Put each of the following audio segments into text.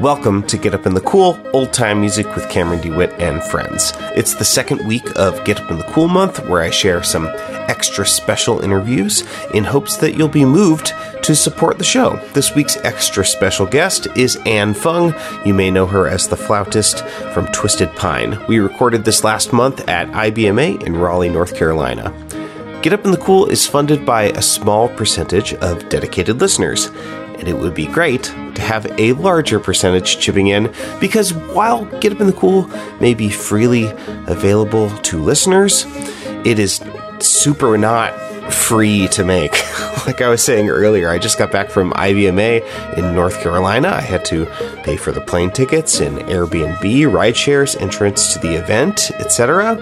Welcome to Get Up in the Cool, old time music with Cameron DeWitt and friends. It's the second week of Get Up in the Cool month where I share some extra special interviews in hopes that you'll be moved to support the show. This week's extra special guest is Anne Fung. You may know her as the flautist from Twisted Pine. We recorded this last month at IBMA in Raleigh, North Carolina. Get Up in the Cool is funded by a small percentage of dedicated listeners, and it would be great to have a larger percentage chipping in because while Get Up in the Cool may be freely available to listeners, it is super not free to make. like I was saying earlier, I just got back from IBMA in North Carolina. I had to pay for the plane tickets and Airbnb, ride shares, entrance to the event, etc.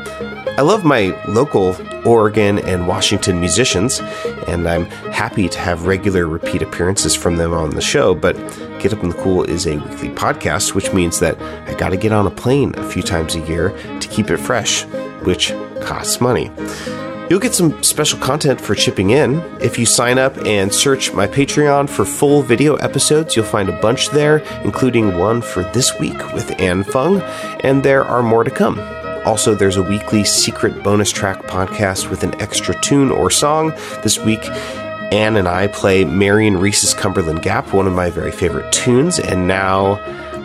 I love my local Oregon and Washington musicians, and I'm happy to have regular repeat appearances from them on the show. But Get Up in the Cool is a weekly podcast, which means that I got to get on a plane a few times a year to keep it fresh, which costs money. You'll get some special content for chipping in. If you sign up and search my Patreon for full video episodes, you'll find a bunch there, including one for this week with Anne Fung, and there are more to come. Also, there's a weekly secret bonus track podcast with an extra tune or song. This week, Anne and I play Marion Reese's Cumberland Gap, one of my very favorite tunes, and now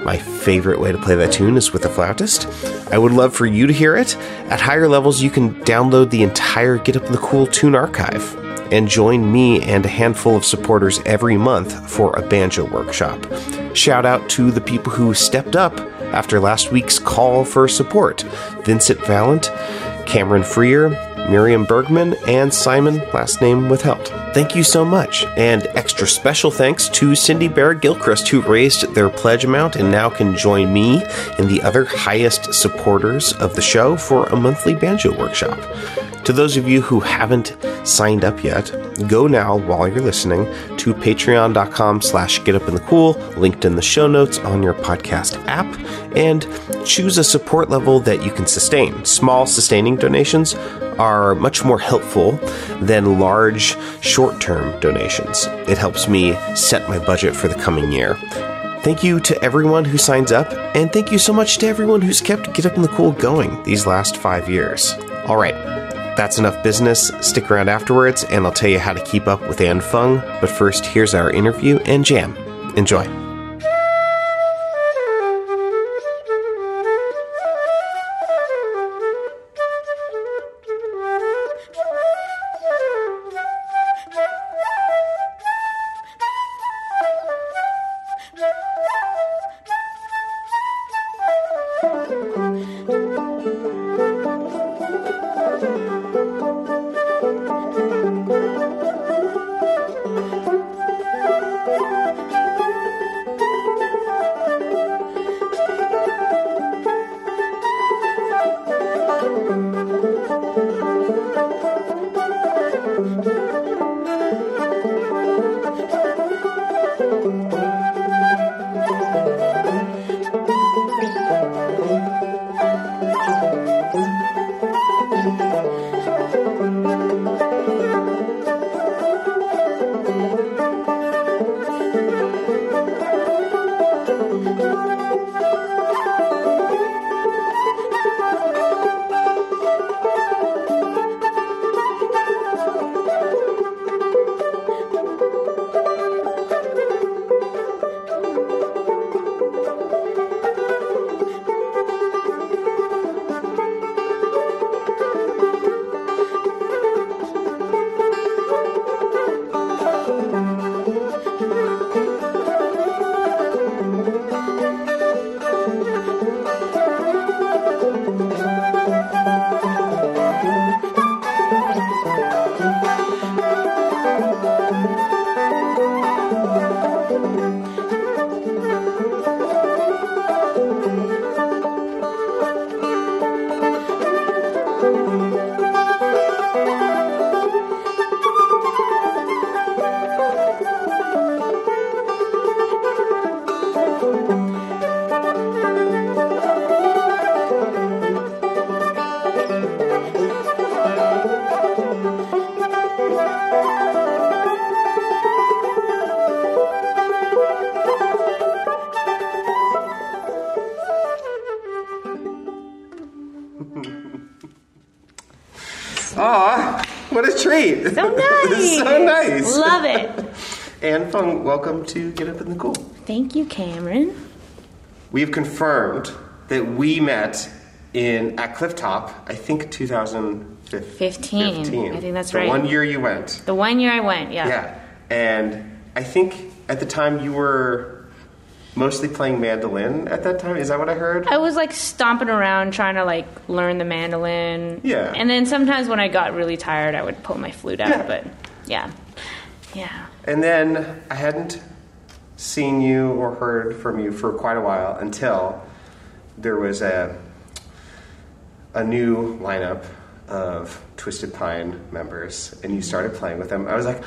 my favorite way to play that tune is with a flautist. I would love for you to hear it. At higher levels, you can download the entire Get Up the Cool tune archive and join me and a handful of supporters every month for a banjo workshop. Shout out to the people who stepped up after last week's call for support Vincent Valent, Cameron Freer, Miriam Bergman, and Simon, last name withheld. Thank you so much. And extra special thanks to Cindy Barrett Gilchrist, who raised their pledge amount and now can join me and the other highest supporters of the show for a monthly banjo workshop. To those of you who haven't signed up yet, go now while you're listening to patreon.com slash getupinthecool, linked in the show notes on your podcast app, and choose a support level that you can sustain. Small sustaining donations are much more helpful than large short term donations. It helps me set my budget for the coming year. Thank you to everyone who signs up, and thank you so much to everyone who's kept Get Up in the Cool going these last five years. All right, that's enough business. Stick around afterwards, and I'll tell you how to keep up with Anne Fung. But first, here's our interview and jam. Enjoy. So nice. so nice. Love it. Anne Fung, welcome to Get Up in the Cool. Thank you, Cameron. We've confirmed that we met in at Clifftop, I think 2015. 15. I think that's the right. one year you went. The one year I went, yeah. Yeah. And I think at the time you were mostly playing mandolin at that time. Is that what I heard? I was like stomping around trying to like learn the mandolin. Yeah. And then sometimes when I got really tired, I would pull my flute out. Yeah. But yeah, yeah. And then I hadn't seen you or heard from you for quite a while until there was a a new lineup of Twisted Pine members, and you started playing with them. I was like,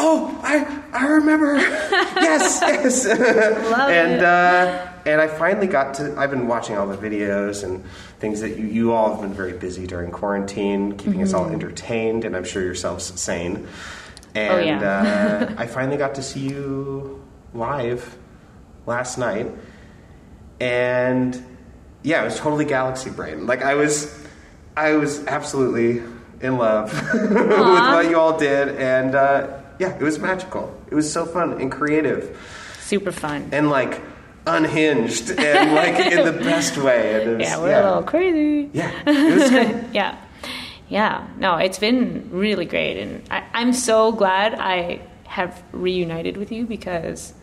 "Oh, I I remember. yes, yes." Love and it. uh, and I finally got to. I've been watching all the videos and things that you you all have been very busy during quarantine, keeping us Mm-hmm. all entertained, and I'm sure yourselves sane. And Oh, yeah. uh, I finally got to see you live last night, and yeah, it was totally galaxy brain. Like I was, I was absolutely in love with what you all did, and uh, yeah, it was magical. It was so fun and creative, Super fun. and like unhinged, and like in the best way. And it was, Yeah, we're a little crazy. yeah, it was good. yeah. Yeah. No, it's been really great. And I, I'm so glad I have reunited with you because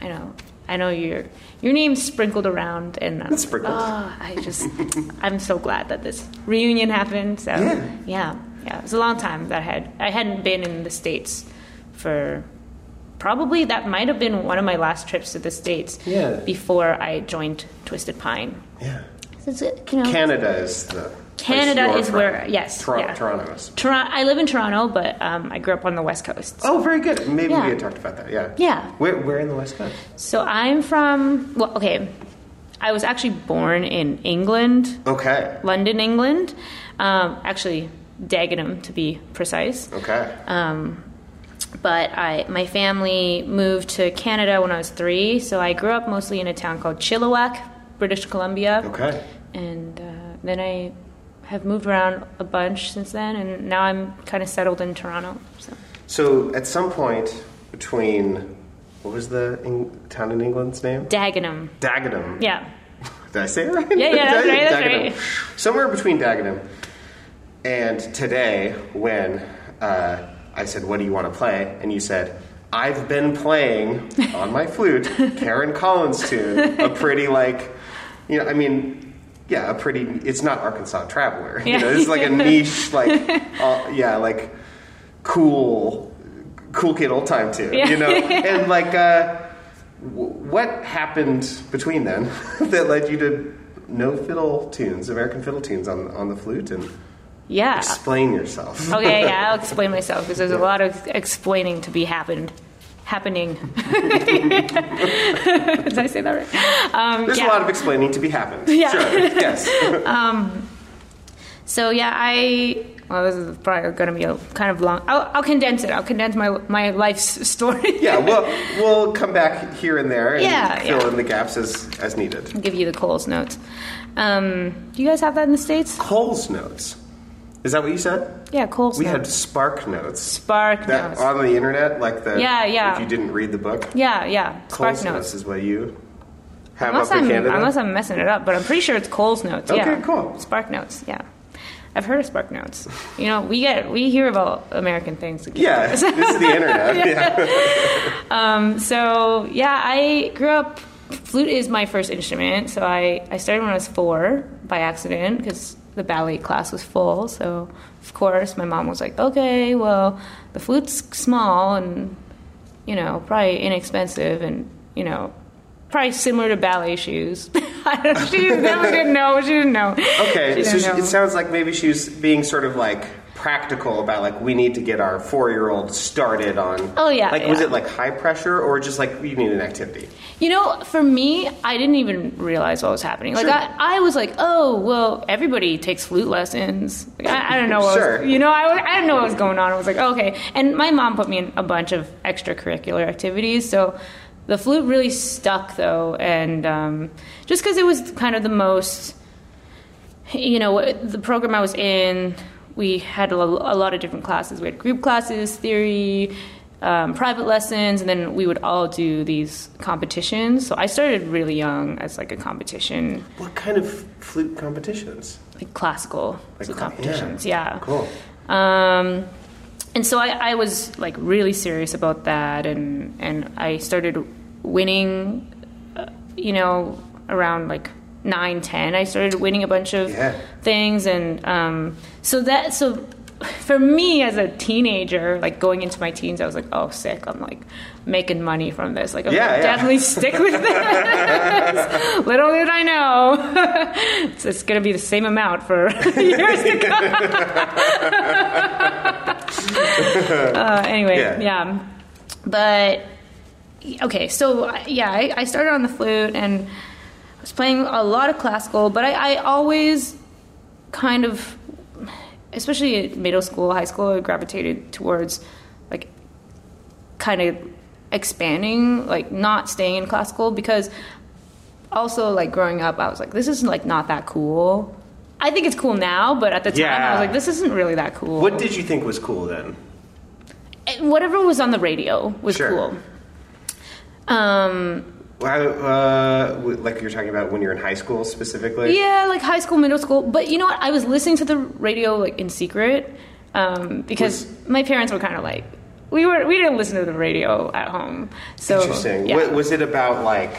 I know. I know your your name's sprinkled around, and uh, I'm, Sprinkled. Oh, I just I'm so glad that this reunion happened. So Yeah. yeah, yeah, it was a long time that I had I hadn't been in the states for probably that might have been one of my last trips to the states. Yeah. before I joined Twisted Pine. Yeah, It's, uh, you know, Canada is the place Canada you're is from. where- yes, Tor- yeah. Toronto is. Toron- I live in Toronto, but um, I grew up on the West Coast. Oh, very good. Maybe Yeah. we had talked about that. Yeah. Yeah. Where, where in the West Coast? So I'm from, well, okay, I was actually born in England, Okay. London, England. Um, actually, Dagenham to be precise. Okay. Um, but I, my family moved to Canada when I was three, so I grew up mostly in a town called Chilliwack, British Columbia. okay. And uh, then I have moved around a bunch since then, and now I'm kind of settled in Toronto. So. So at some point between what was the Eng- town in England's name? Dagenham. Dagenham. Yeah. Did I say it right? Yeah, yeah, that's right, that's Dagenham. right. Somewhere between Dagenham and today, when uh, I said, "What do you want to play?" and you said. I've been playing on my flute Karen Collins tune, a pretty like, you know, I mean, yeah, a pretty. It's not Arkansas Traveler, you know. This is like a niche, like, uh, yeah, like cool, cool kid old time tune, Yeah. you know. And like, uh, w- what happened between then that led you to know fiddle tunes, American fiddle tunes on on the flute, and Yeah. explain yourself? Okay, yeah, I'll explain myself because there's a lot of explaining to be happened. Happening. Did I say that right? Um, There's yeah. a lot of explaining to be happened. Yeah. Sure. Yes. So yeah, I well, this is probably going to be a kind of long. I'll, I'll condense it. I'll condense my my life's story. yeah. We'll we'll come back here and there and Yeah, fill yeah. in the gaps as as needed. I'll give you the Coles notes. Um, do you guys have that in the states? Coles notes. Is that what you said? Yeah, Coles We notes. had Spark notes. Spark That notes. on the internet, like the Yeah, yeah. If you didn't read the book, yeah, yeah, Spark Coles notes. notes is what you have Unless up in I'm Canada. unless I'm messing it up, but I'm pretty sure it's Coles notes. Okay, yeah. cool. Spark notes. Yeah, I've heard of Spark notes. You know, we get we hear about American things. yeah, this is the internet. yeah. Um, so yeah, I grew up. Flute is my first instrument, so I, I started when I was four by accident because the ballet class was full. So of course my mom was like, "Okay, well the flute's small and you know probably inexpensive and you know probably similar to ballet shoes." I don't, she never didn't know. She didn't know. Okay, She so she, know. it sounds like maybe she was being sort of like practical about like we need to get our four-year-old started on. Oh, yeah, Like was it like high pressure or just like you need an activity? You know, for me, I didn't even realize what was happening. Like, Sure. I, I was like, oh, well, everybody takes flute lessons. Like, I, I don't know what Sure. was, you know, I, I didn't know what was going on. I was like, okay. And my mom put me in a bunch of extracurricular activities. So the flute really stuck, though. And um, just because it was kind of the most, you know, the program I was in we had a, a lot of different classes. We had group classes, theory, um, private lessons, and then we would all do these competitions. So I started really young as like a competition, What kind of flute competitions? like classical Like flute cla- competitions. yeah. Yeah. Cool. Um, and so I, I was like really serious about that, and and I started winning. Uh, you know, around like nine, ten, I started winning a bunch of Yeah. things, and um, so that so. For me as a teenager, like going into my teens, I was like, "Oh, sick! I'm like making money from this. Like, I'm Yeah, yeah. definitely stick with this." Little did I know, it's, it's going to be the same amount for years to come. uh, anyway, Yeah. yeah. But okay, so yeah, I, I started on the flute and I was playing a lot of classical, but I, I always kind of, especially in middle school, high school, I gravitated towards like kind of expanding, like not staying in classical because also like growing up, I was like, this is like not that cool. I think it's cool now, but at the time I was like, this isn't really that cool. What did you think was cool then? And whatever was on the radio was Sure. cool. Um, uh, like you're talking about when you're in high school specifically. yeah, like high school, middle school. But you know what? I was listening to the radio like in secret um, because my parents were kind of like, we were we didn't listen to the radio at home. So Interesting. Yeah. Wa- Was it about like?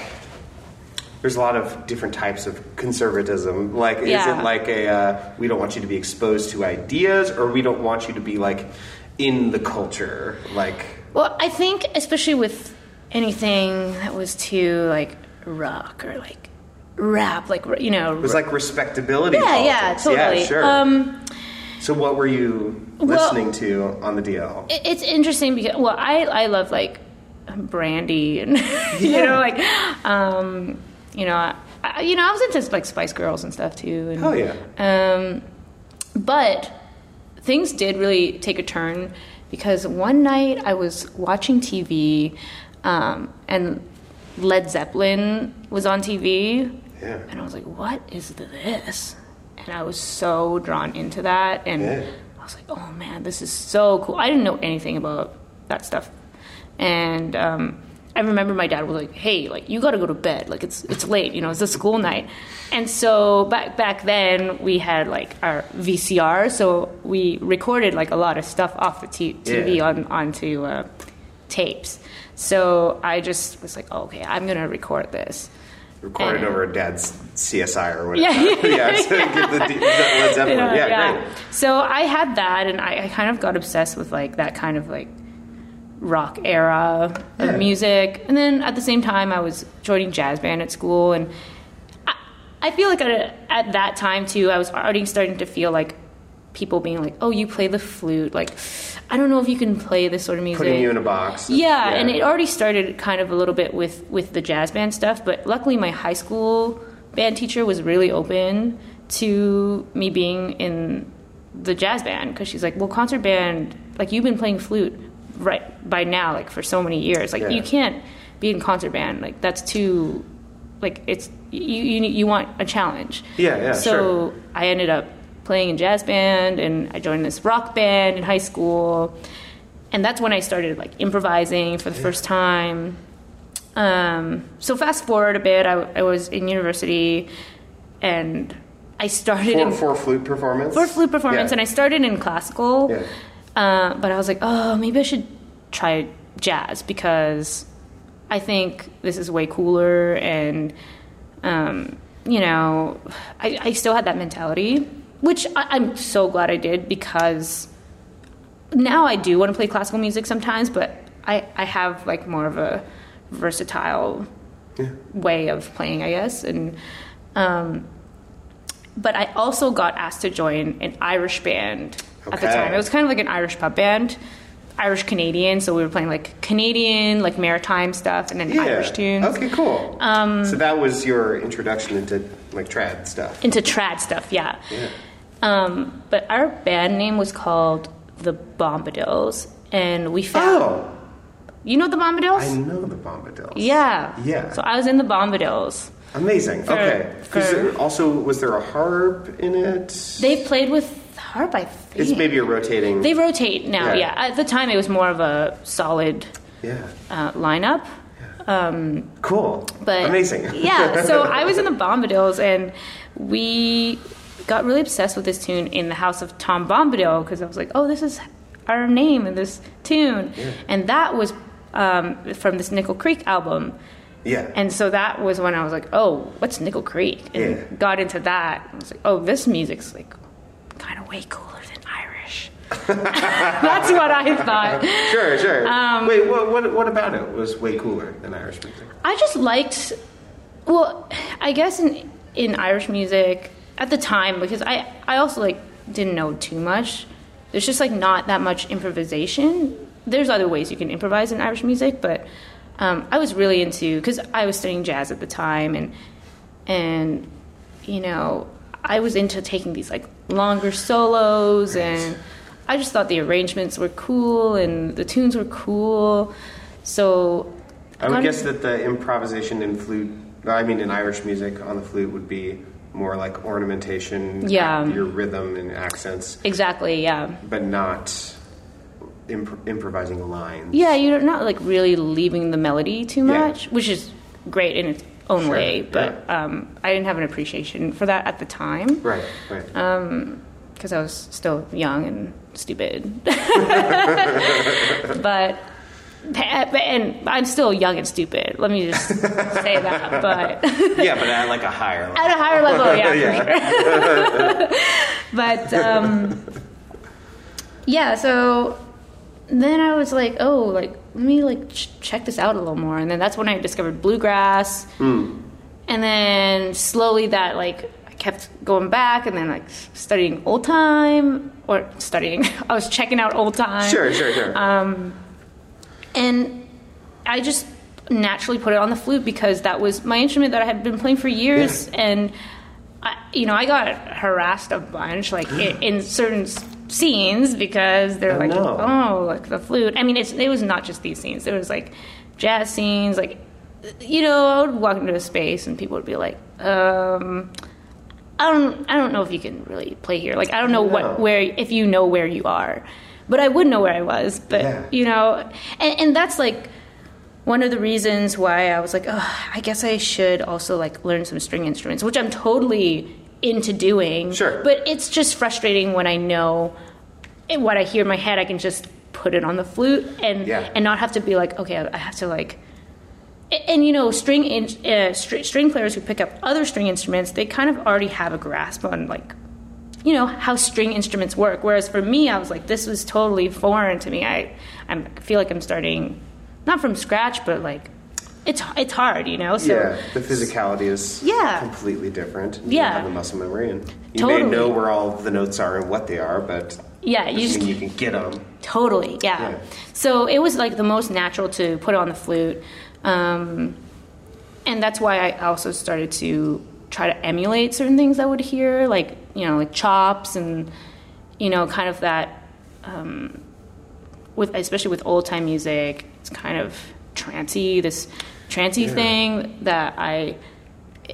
There's a lot of different types of conservatism. Like, is it like a uh, we don't want you to be exposed to ideas, or we don't want you to be like in the culture? Like, Well, I think especially with anything that was too like rock or like rap, like you know, it was like respectability. yeah, yeah, totally. Yeah, sure. Um, so, what were you Well- listening to on the DL? it- it's interesting because well, I I love like Brandy and you know like um, you know I, I- you know I was into like Spice Girls and stuff too. And, Hell yeah. Um, but things did really take a turn because one night I was watching TV um, and Led Zeppelin was on TV. Yeah. And I was like, what is this? And I was so drawn into that. And Yeah. I was like, oh man, this is so cool. I didn't know anything about that stuff. And um, I remember my dad was like, hey, like, you gotta go to bed. Like, it's, it's late, you know, it's a school night. And so back, back then, we had like our VCR. So we recorded like a lot of stuff off the t- TV Yeah. on, onto uh, tapes. So I just was like, oh, okay, I'm gonna record this. Recorded And- over dad's CSI or whatever. Yeah, yeah, yeah. to give the, the Led Zeppelin. Yeah, great. So I had that, and I, I kind of got obsessed with like that kind of like rock era Yeah. music. And then at the same time, I was joining jazz band at school, and I, I feel like at, at that time too, I was already starting to feel like people being like, "Oh, you play the flute." Like, I don't know if you can play this sort of music. Putting you in a box. Yeah, and it already started kind of a little bit with with the jazz band stuff, but luckily my high school band teacher was really open to me being in the jazz band because she's like, "Well, concert band, like you've been playing flute right by now like for so many years. Like Yeah. you can't be in concert band. Like that's too like it's you you need- you want a challenge." Yeah, yeah, So sure. I ended up playing in jazz band and I joined this rock band in high school. And that's when I started like improvising for the first time. Um, so fast forward a bit, I, I was in university and I started for, in for flute performance. for flute performance Yeah. and I started in classical. Yeah. Uh, but I was like, oh, maybe I should try jazz because I think this is way cooler and, um, you know, I, I still had that mentality, which I, I'm so glad I did because now I do want to play classical music sometimes, but I, I have like more of a versatile way of playing, I guess. And, um, but I also got asked to join an Irish band at the time. It was kind of like an Irish pub band, Irish Canadian. So we were playing like Canadian, like maritime stuff, and then Yeah. Irish tunes Okay, cool. Um, so that was your introduction into like trad stuff. into trad stuff. Yeah. Yeah. Um, but our band name was called the Bombadils, and we found Oh, you know the Bombadils. I know the Bombadils. Yeah. Yeah. So I was in the Bombadils. Amazing. Okay. for- also, was there a harp in it? They've played with harp, I think. It's maybe a rotating. They rotate now, Yeah. yeah. At the time, it was more of a solid yeah. uh, lineup. Cool. But Amazing. yeah, so I was in the Bombadils, and we got really obsessed with this tune in the house of Tom Bombadil because I was like, oh, this is our name in this tune, and that was um, from this Nickel Creek album. yeah. And so that was when I was like, oh, what's Nickel Creek? And Yeah. got into that. I was like, oh, this music's like kind of way cooler than Irish. That's what I thought. sure, sure. Um, Wait, what, what, what about it was way cooler than Irish music? I just liked, well, I guess in in Irish music at the time because I I also like didn't know too much. There's just like not that much improvisation. There's other ways you can improvise in Irish music, but um, I was really into because I was studying jazz at the time, and and you know I was into taking these like longer solos, and I just thought the arrangements were cool and the tunes were cool. So I would guess that the improvisation in flute, I mean in Irish music on the flute would be more like ornamentation, Yeah. your rhythm and accents, exactly, yeah. but not imp- improvising lines. Yeah, you're not like really leaving the melody too Yeah. much, which is great in its own Sure, way. But um, I didn't have an appreciation for that at the time Right, right. because I was still young and stupid. but and I'm still young and stupid. Let me just say that. But yeah, but at like a higher level. at a higher level, yeah, Yeah. sure. but um, yeah, so then I was like, oh, like let me like ch- check this out a little more, and then that's when I discovered bluegrass, Hmm. and then slowly that like I kept going back, and then like studying old time or studying. I was checking out old time, Sure, sure, sure. Um, and I just naturally put it on the flute because that was my instrument that I had been playing for years, and I, you know I got harassed a bunch like in, in certain scenes because they're Oh, like, no. oh, like the flute. I mean, it's, it was not just these scenes. it was like jazz scenes, like you know, I would walk into a space and people would be like, um. I don't I don't know if you can really play here. Like I don't know No. what where if you know where you are. But I would know where I was. But Yeah. you know and, and that's like one of the reasons why I was like, oh, I guess I should also like learn some string instruments, which I'm totally into doing. Sure. But it's just frustrating when I know what I hear in my head, I can just put it on the flute and Yeah. and not have to be like, okay, I have to like and, and, you know, string in, uh, str- string players who pick up other string instruments, they kind of already have a grasp on like, you know, how string instruments work. Whereas for me, I was like, this was totally foreign to me. I, I'm, feel like I'm starting, not from scratch, but like, it's it's hard, you know. So yeah, the physicality is Yeah. completely different. You Yeah. have the muscle memory, and you may know where all the notes are and what they are, but yeah, you just you can get them. Totally, yeah. Yeah. So it was like the most natural to put on the flute. Um, and that's why I also started to try to emulate certain things I would hear, like, you know, like chops and, you know, kind of that, um, with especially with old time music, it's kind of trancy, this trancy Yeah. thing that I,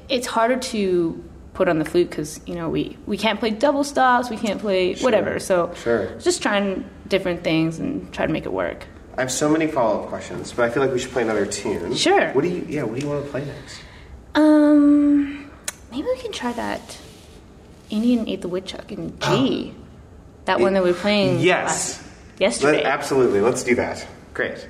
it's harder to put on the flute because, you know, we, we can't play double stops, we can't play whatever. So Sure. just trying different things and try to make it work. I have so many follow up questions, but I feel like we should play another tune. Sure. What do you? Yeah. What do you want to play next? Um, can try that Indian ate the woodchuck in G. Oh. That one that we were playing Yes. last- yesterday. Let, absolutely. Let's do that. Great.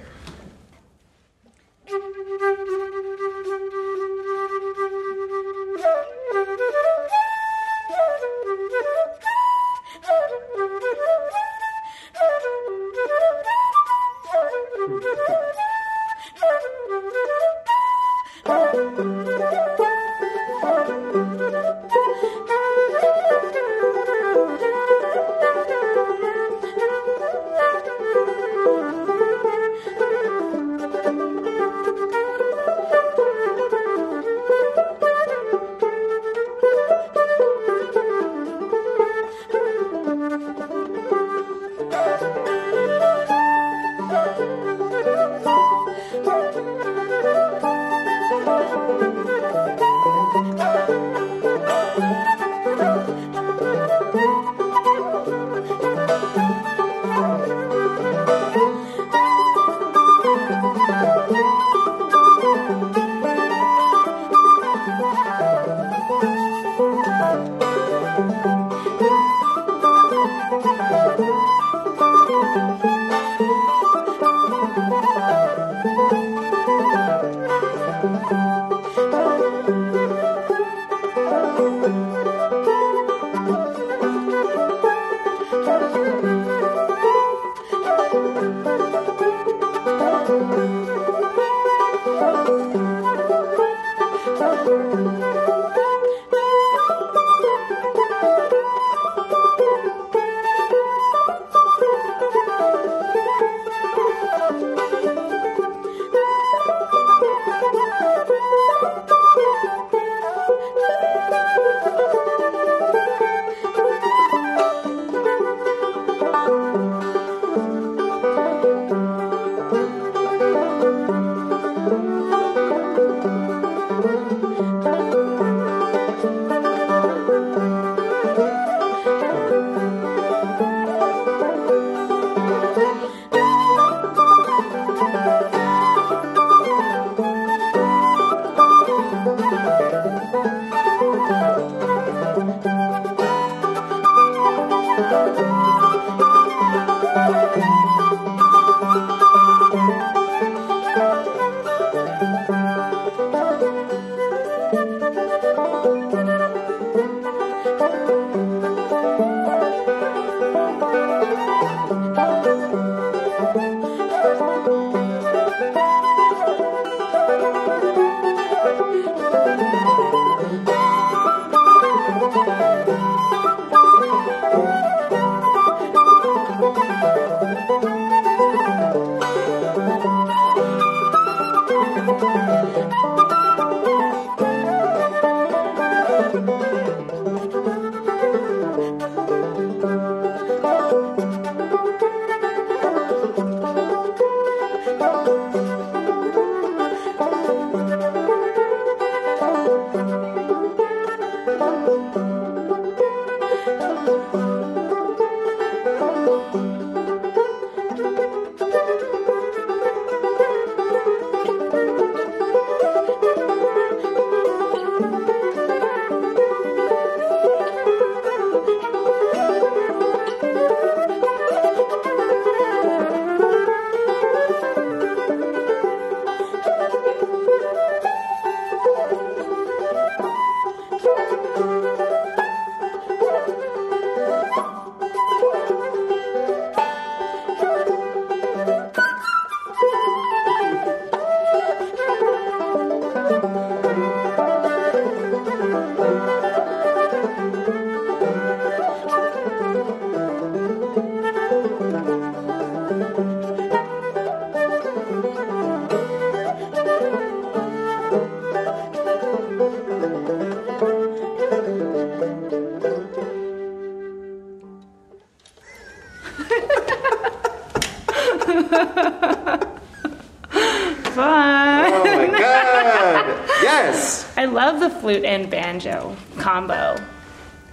Flute and banjo combo.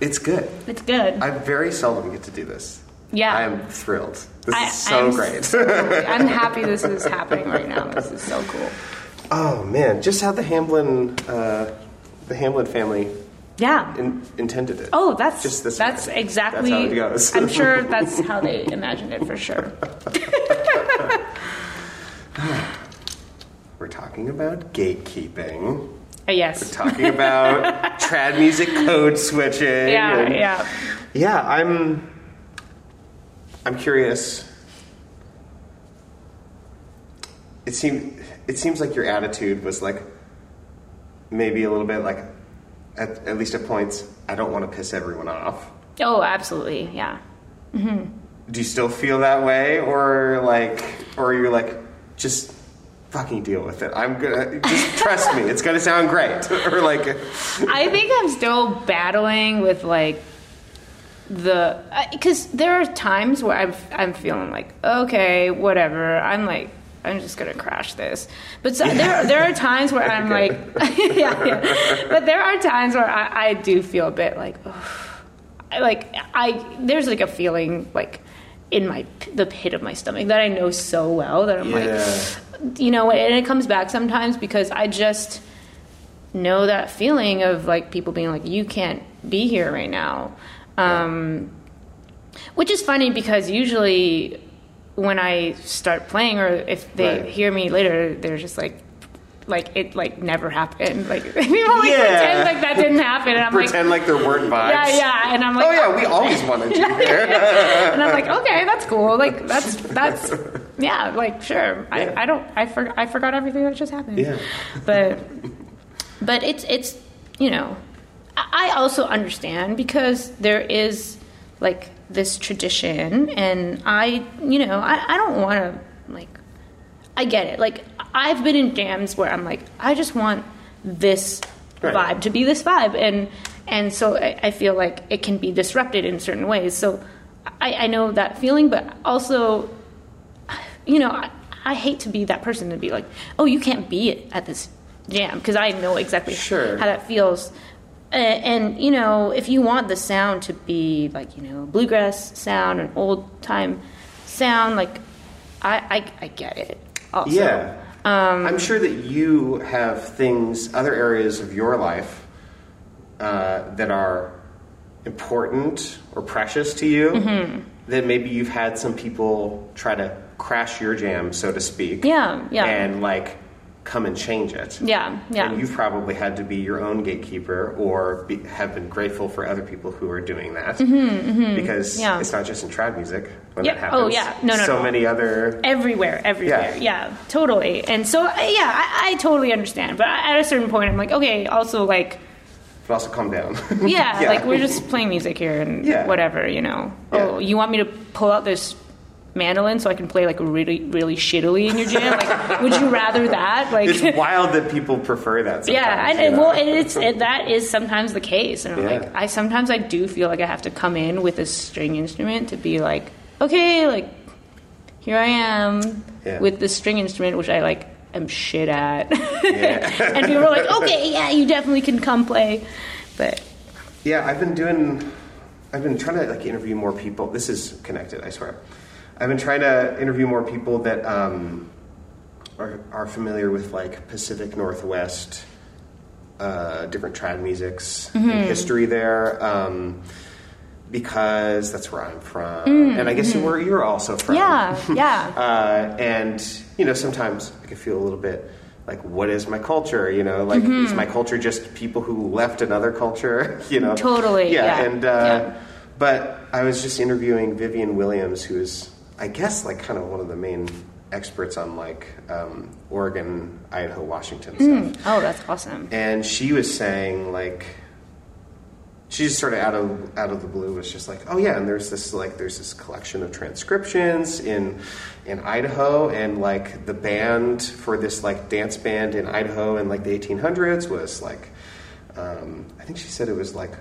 it's good. It's good. I very seldom get to do this. Yeah. I am thrilled. This I- is so I'm great. so- I'm happy this is happening right now. This is so cool. oh man, just how the Hamblin, uh, the Hamblin family Yeah. in, intended it. Oh, that's Just this That's way. exactly. That's how it goes. I'm sure that's how they imagined it for sure. We're talking about gatekeeping. Uh, We're yes. talking about trad music code switching. Yeah. and- Yeah. Yeah, I'm. I'm curious. It seemed. It seems like your attitude was like. Maybe a little bit like, at, at least at points, I don't want to piss everyone off. Oh, absolutely. Yeah. Do you still feel that way, or like, or you're like, just fucking deal with it. I'm gonna just trust me. It's gonna sound great, or like, I think I'm still battling with like the uh, because there are times where I'm I'm feeling like okay whatever I'm like I'm just gonna crash this but so, there there are times where I'm Okay. like yeah, yeah but there are times where I, I do feel a bit like. I, like I there's like a feeling like in my the pit of my stomach that I know so well that I'm Yeah. like you know and it comes back sometimes because I just know that feeling of like people being like you can't be here right now um, which is funny because usually when i start playing or if they Right. hear me later they're just like like it like never happened like people like Yeah. pretend like that didn't happen and i'm pretend like, there weren't vibes. yeah yeah and i'm like Oh yeah, we oh, always wanted here. and i'm like okay that's cool like that's that's yeah like sure Yeah. I, I don't I, for, I forgot everything that just happened Yeah. but but it's it's you know I I also understand because there is like this tradition and I you know I, I don't want to like I get it like I've been in jams where I'm like I just want this Right. vibe to be this vibe and and so I, I feel like it can be disrupted in certain ways so I, I know that feeling but also you know, I, I hate to be that person to be like, oh, you can't be it at this jam because I know exactly Sure. how that feels. Uh, and you know, if you want the sound to be like you know bluegrass sound, an old time sound, like I, I I get it. Also. Yeah. Um, I'm sure that you have things, other areas of your life uh, that are important or precious to you Mm-hmm. that maybe you've had some people try to crash your jam, so to speak. Yeah, yeah. And like come and change it. Yeah, yeah. And you've probably had to be your own gatekeeper or be, have been grateful for other people who are doing that. Because Mm-hmm, Yeah. it's not just in trad music when Yep. that happens. Oh, yeah. No, no, So no. many other everywhere, everywhere. Yeah. Yeah, totally. And so, yeah, I, I totally understand. But at a certain point, I'm like, okay, also like, but also calm down. yeah, like we're just playing music here and Yeah. whatever, you know. Yeah. Oh, you want me to pull out this mandolin so I can play like really, really shittily in your jam? Like, would you rather that? Like, It's wild that people prefer that. Sometimes, yeah, and, you and know? well, and it's it, that is sometimes the case, and I'm Yeah. like, I sometimes I do feel like I have to come in with a string instrument to be like, okay, like here I am Yeah. with this string instrument, which I like am shit at, Yeah. and people are like, okay, yeah, you definitely can come play, but Yeah, I've been doing. I've been trying to like interview more people. This is connected, I swear. I've been trying to interview more people that um, are are familiar with like Pacific Northwest, uh, different trad musics and history there. Um, because that's where I'm from, and I guess where you're also from. yeah, yeah, uh, and you know sometimes I can feel a little bit like what is my culture you know like is my culture just people who left another culture you know Totally, yeah. and uh, Yeah. but I was just interviewing Vivian Williams who is I guess like kind of one of the main experts on like um, Oregon Idaho Washington stuff oh, that's awesome. and she was saying like she just sort of out of out of the blue was just like oh yeah and there's this like there's this collection of transcriptions in in Idaho and like the band for this like dance band in Idaho in like the 1800s was like um, I think she said it was like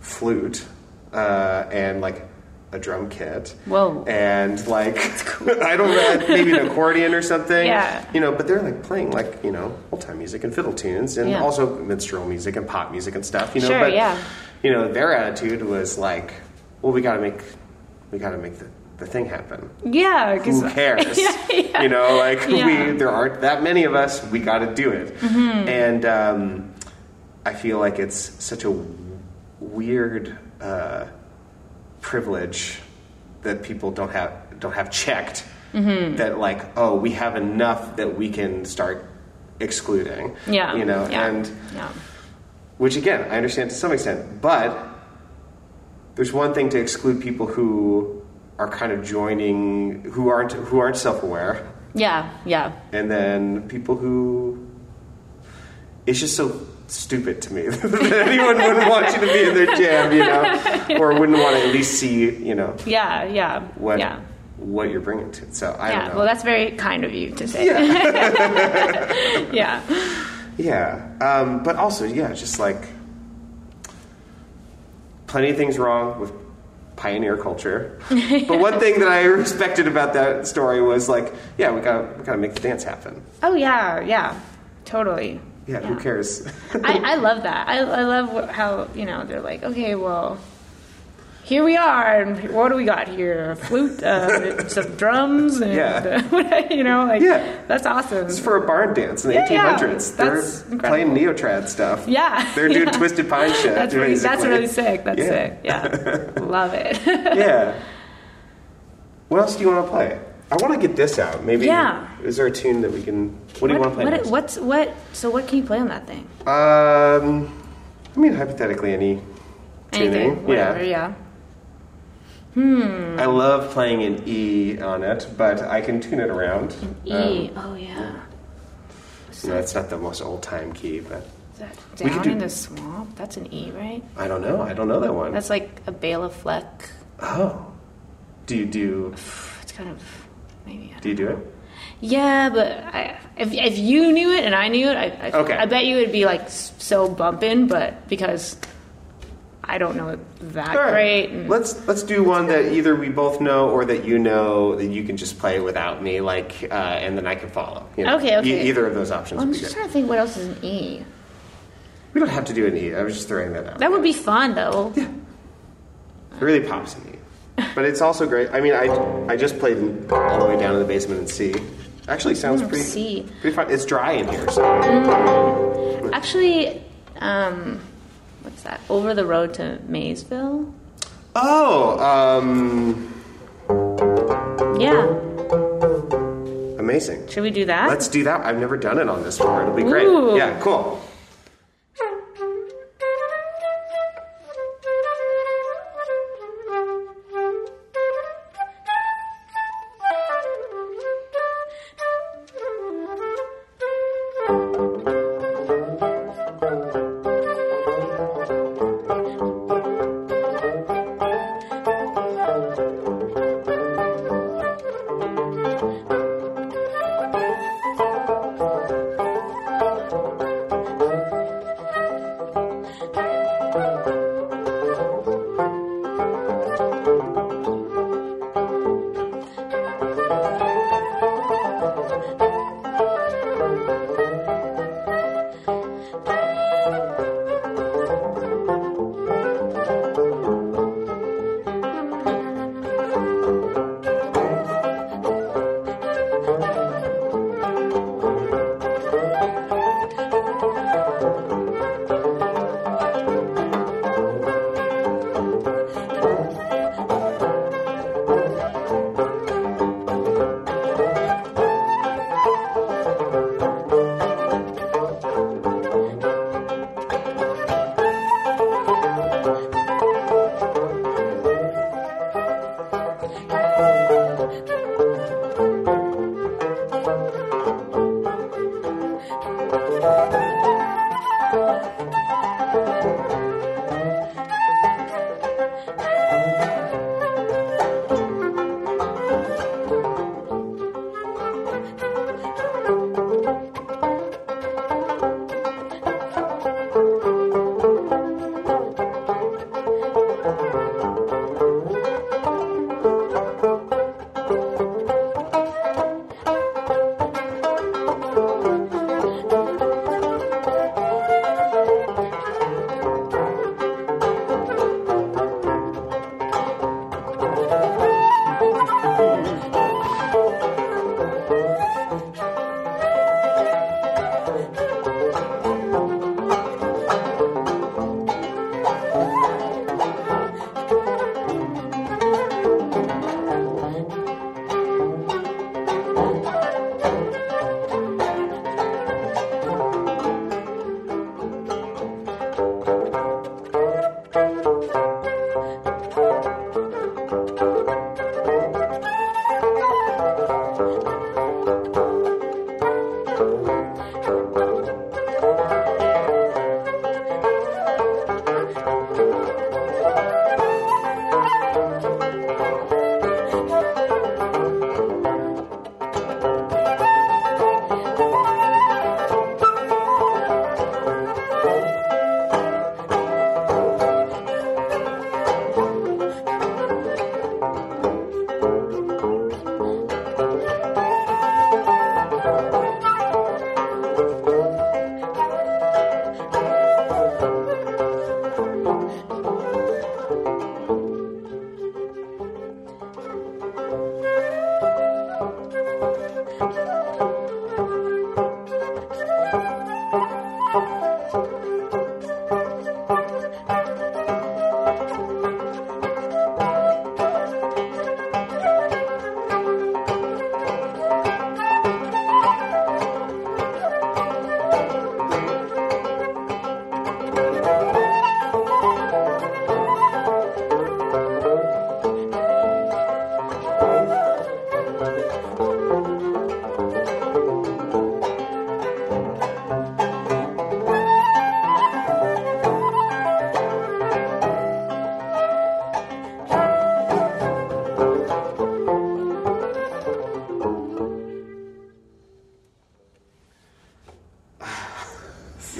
flute uh, and like a drum kit Whoa. and like I don't know maybe an accordion or something Yeah. you know but they're like playing like you know old time music and fiddle tunes and Yeah. also minstrel music and pop music and stuff you know Sure, but yeah. you know their attitude was like well we got to make we got to make the, the thing happen Yeah, who cares yeah, yeah. you know like we there aren't that many of us we got to do it Mm-hmm. and um, i feel like it's such a weird uh, privilege that people don't have don't have checked Mm-hmm. that like oh we have enough that we can start excluding Yeah, you know yeah, and yeah. which again I understand to some extent, but there's one thing to exclude people who are kind of joining, who aren't who aren't self-aware, Yeah, yeah. and then people who it's just so stupid to me that anyone wouldn't want you to be in their jam, you know, or wouldn't want to at least see, you know, Yeah, yeah. what yeah. what you're bringing to it. So I yeah. don't know. Well, that's very kind of you to say. Yeah. Yeah, um, but also, yeah, just like plenty of things wrong with pioneer culture. but one thing that I respected about that story was like, yeah, we got we got to make the dance happen. Oh yeah, yeah. Totally. Yeah, who cares? I, I love that. I, I love how you know they're like, okay, well, here we are, and what do we got here? A flute, uh, some drums, and Yeah. you know, like Yeah. that's awesome. it's for a barn dance in the Yeah, yeah, 1800s. that's They're incredible. playing neotrad stuff. Yeah, they're doing yeah. twisted pine shit. That's really, that's really sick. That's Yeah. sick. Yeah, love it. yeah. What else do you want to play? I want to get this out. Maybe. Yeah. Is there a tune that we can? What do you want to play? what, next? what's what? So what can you play on that thing? Um, I mean, hypothetically, any tuning. Anything, whatever. yeah. Yeah. I love playing an E on it, but I can tune it around. An E. Um, oh yeah. you know, it's not the most old time key, but Is that We could down do- in the swamp? That's an E, right? I don't know. I don't know that one. That's like a Bela Fleck. oh. Do you do? It's kind of maybe. I Do you do it? Yeah, but I, if if you knew it and I knew it, I, I, Okay. I bet you it'd be like so bumping. But because I don't know it that right. great, and Let's let's do one that either we both know or that you know that you can just play without me, like, uh, and then I can follow. you know? Okay, okay. E- either of those options I'm would be just good. trying to think what else is an E. We don't have to do an E. I was just throwing that out. That would be fun though. Yeah. It really pops me. But it's also great. I mean, I, I just played in- all the way down in the basement in C. Actually, sounds Mm, pretty C. pretty fun. It's dry in here, so Actually, um, what's that? Over the road to Maysville. oh, um, Yeah. amazing. Should we do that? Let's do that. I've never done it on this before. It'll be great. Yeah, cool.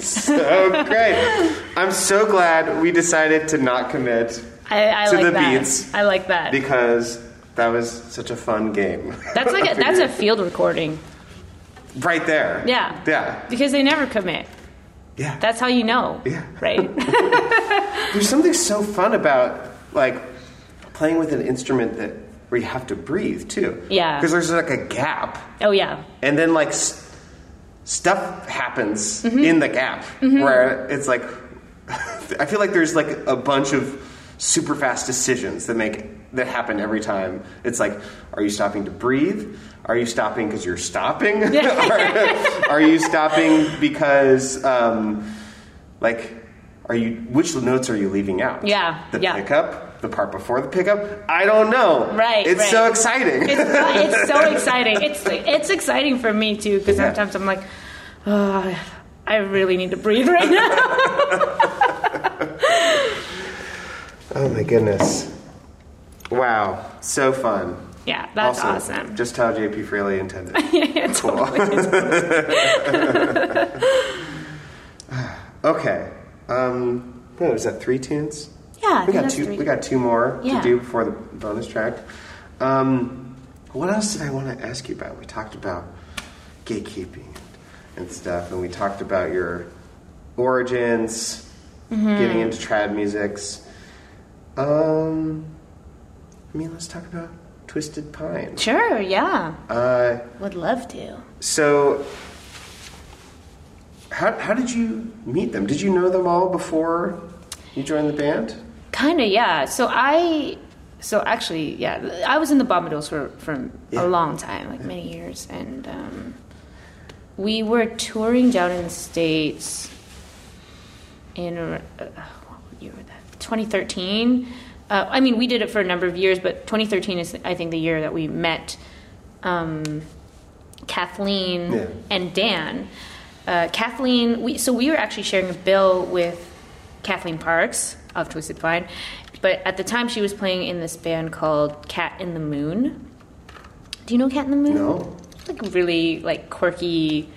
So great. I'm so glad we decided to not commit I, I To like the that. beats. I like that. because that was such a fun game. That's like a, that's a field recording. right there. Yeah. Yeah. Because they never commit. Yeah. That's how you know. Yeah. Right. There's something so fun about like playing with an instrument that where you have to breathe too. Yeah. Because there's like a gap, oh yeah. and then like stuff happens Mm-hmm. in the gap where it's like I feel like there's like a bunch of super fast decisions that make that happen every time. It's like, are you stopping to breathe? Are you stopping because you're stopping? are, are you stopping because um, like are you which notes are you leaving out? Yeah, The yeah. pickup, the part before the pickup? I don't know. Right, It's right. so exciting. It's, it's so exciting. It's it's exciting for me too because Yeah. sometimes I'm like, oh, I really need to breathe right now. Oh my goodness. Wow. So fun. yeah, that's Also, awesome. Just how JP Freely intended. yeah, Cool. okay. Um, what was that? Three tunes? Yeah, We got two. three. We got two more Yeah. to do before the bonus track. Um, what else did I want to ask you about? We talked about gatekeeping and stuff, and we talked about your origins, Mm-hmm. getting into trad musics. Um, I mean, let's talk about Twisted Pine. Sure. Yeah. Uh, Would love to. so, how, how did you meet them? Did you know them all before you joined the band? Kind of, yeah. So I, so actually, yeah, I was in the Bombadils for for Yeah. a long time, like many years, and um, we were touring down in the states in uh, what year was that? 2013. Uh, I mean, we did it for a number of years, but 2013 is, I think, the year that we met um, Kathleen Yeah. and Dan. Uh, Kathleen, we, so we were actually sharing a bill with Kathleen Parks of Twisted Pine, but at the time she was playing in this band called Cat in the Moon. Do you know Cat in the Moon? No. It's like really like quirky,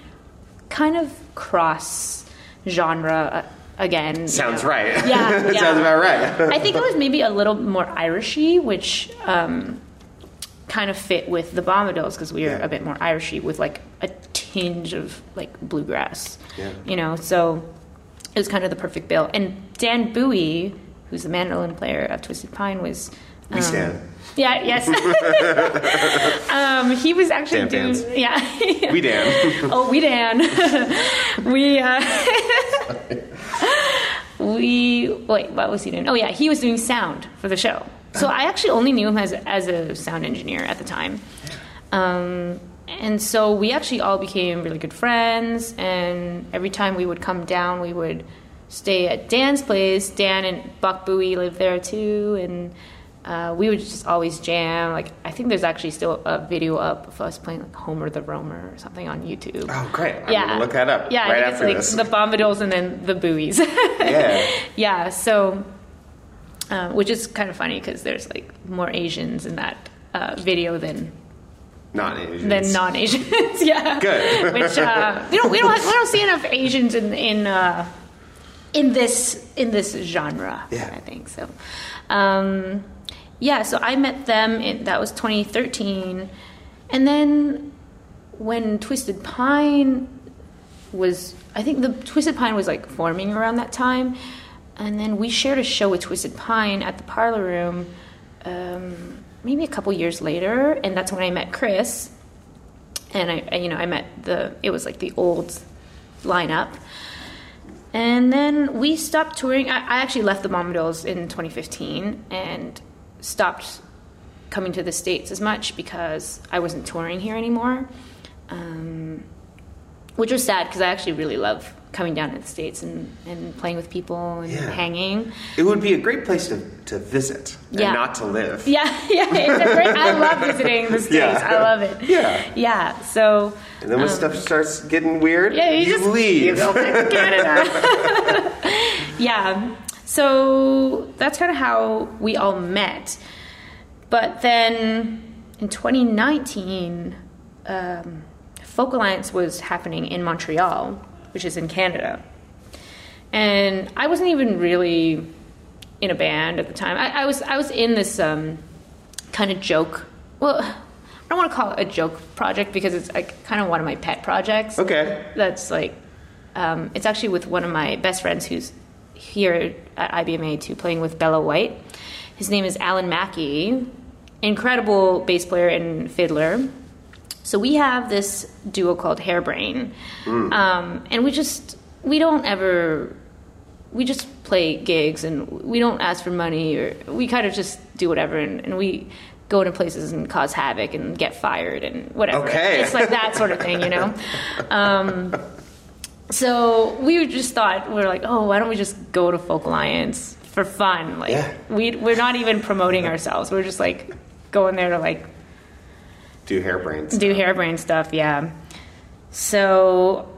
kind of cross genre. Uh, again, you Sounds know. right. Yeah, it yeah. sounds about right. I think it was maybe a little more Irishy, which um, kind of fit with the Bombadils because we are Yeah. a bit more Irishy with like a tinge of like bluegrass. Yeah. You know, so it was kind of the perfect bill. And Dan Bui, who's the mandolin player of Twisted Pine, was. We um, stand. Yeah. Yes. um, he was actually Dan doing. fans. Yeah. We Dan. Oh, we Dan. we uh, we wait. What was he doing? Oh yeah, he was doing sound for the show. So I actually only knew him as as a sound engineer at the time. Um, and so we actually all became really good friends. And every time we would come down, we would stay at Dan's place. Dan and Buck Bowie lived there too, and uh, we would just always jam. Like I think there's actually still a video up of us playing like Homer the Roamer or something on YouTube. Oh, great! I'm yeah, look that up. Yeah, right after it's this. like the bombadils and then the buoys. yeah. yeah, so uh, which is kind of funny because there's like more Asians in that uh, video than Not Asians. than non-Asians. yeah, Good. Which uh, we don't we don't we don't see enough Asians in in uh, in this in this genre. Yeah. I think so. Um, yeah, so I met them. In, that was 2013, and then when Twisted Pine was, I think the Twisted Pine was like forming around that time, and then we shared a show with Twisted Pine at the Parlor Room. Um, maybe a couple years later, and that's when I met Chris. And I, you know, I met the. It was like the old lineup. And then we stopped touring. I, I actually left the Bombadils in 2015 and stopped coming to the States as much because I wasn't touring here anymore. Um, which was sad because I actually really love coming down to the States and, and playing with people and Yeah. hanging. It would be a great place to, to visit Yeah. and not to live. Yeah, yeah, it's a great. I love visiting the States. Yeah. I love it. Yeah. Yeah, so. And then when um, stuff starts getting weird, Yeah, you, just leave. You go back to Canada. yeah. So that's kind of how we all met. But then in 2019, um, Folk Alliance was happening in Montreal, which is in Canada. And I wasn't even really in a band at the time. I, I was I was in this um, kind of joke. Well, I don't want to call it a joke project because it's like kind of one of my pet projects Okay. that's like um, it's actually with one of my best friends who's here at IBMA too, playing with Bella White. His name is Alan Mackey, incredible bass player and fiddler. So we have this duo called Hairbrain, um, and we just we don't ever we just play gigs and we don't ask for money or we kind of just do whatever and, and we go into places and cause havoc and get fired and whatever. Okay. It's like that sort of thing, you know. Um, so we just thought we are like, oh, why don't we just go to Folk Alliance for fun? Like Yeah. we we're not even promoting ourselves. We're just like going there to like Do hairbrains. do hairbrain stuff, yeah. So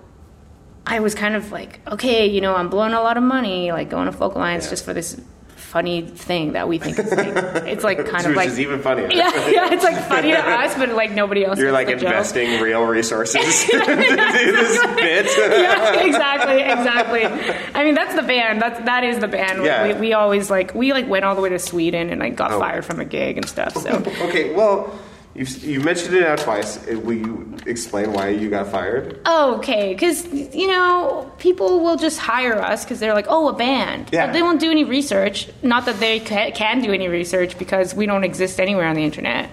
I was kind of like, okay, you know, I'm blowing a lot of money, like going to Folk Alliance Yeah. just for this funny thing that we think is like, it's like kind of like, is even funnier. yeah, yeah, it's like funny to us, but like nobody else. You're like the joke. investing real resources to do this bit. yeah, exactly, exactly. I mean, that's the band. That's that is the band. Yeah. We, we always like we like went all the way to Sweden and like got Oh. fired from a gig and stuff. So Okay, well, you've, you've mentioned it now twice. Uh, Will you explain why you got fired? okay, because you know people will just hire us because they're like, oh, a band. Yeah. But they won't do any research. Not that they ca- can do any research because we don't exist anywhere on the internet.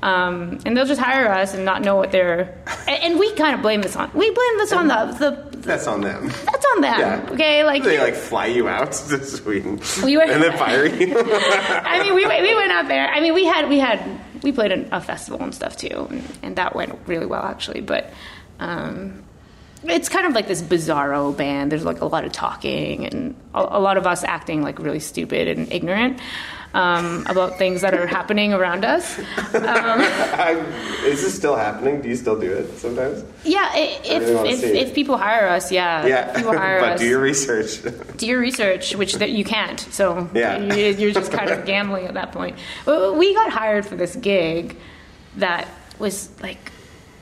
Um, and they'll just hire us and not know what they're. And, and we kind of blame this on. We blame this on the the. That's on them. That's on them. Yeah. Okay, like They like fly you out to Sweden We were- and then fire you. I mean, we we went out there. I mean, we had we had we played a festival and stuff too, and, and that went really well actually. But um, it's kind of like this bizarro band. There's like a lot of talking and a, a lot of us acting like really stupid and ignorant um, about things that are happening around us. I- Is this still happening? Do you still do it sometimes? Yeah, i- if really if, if people hire us, yeah, Yeah, people hire but us. do your research. do your research, which that you can't. So Yeah. you- you're just kind of gambling at that point. We got hired for this gig that was like,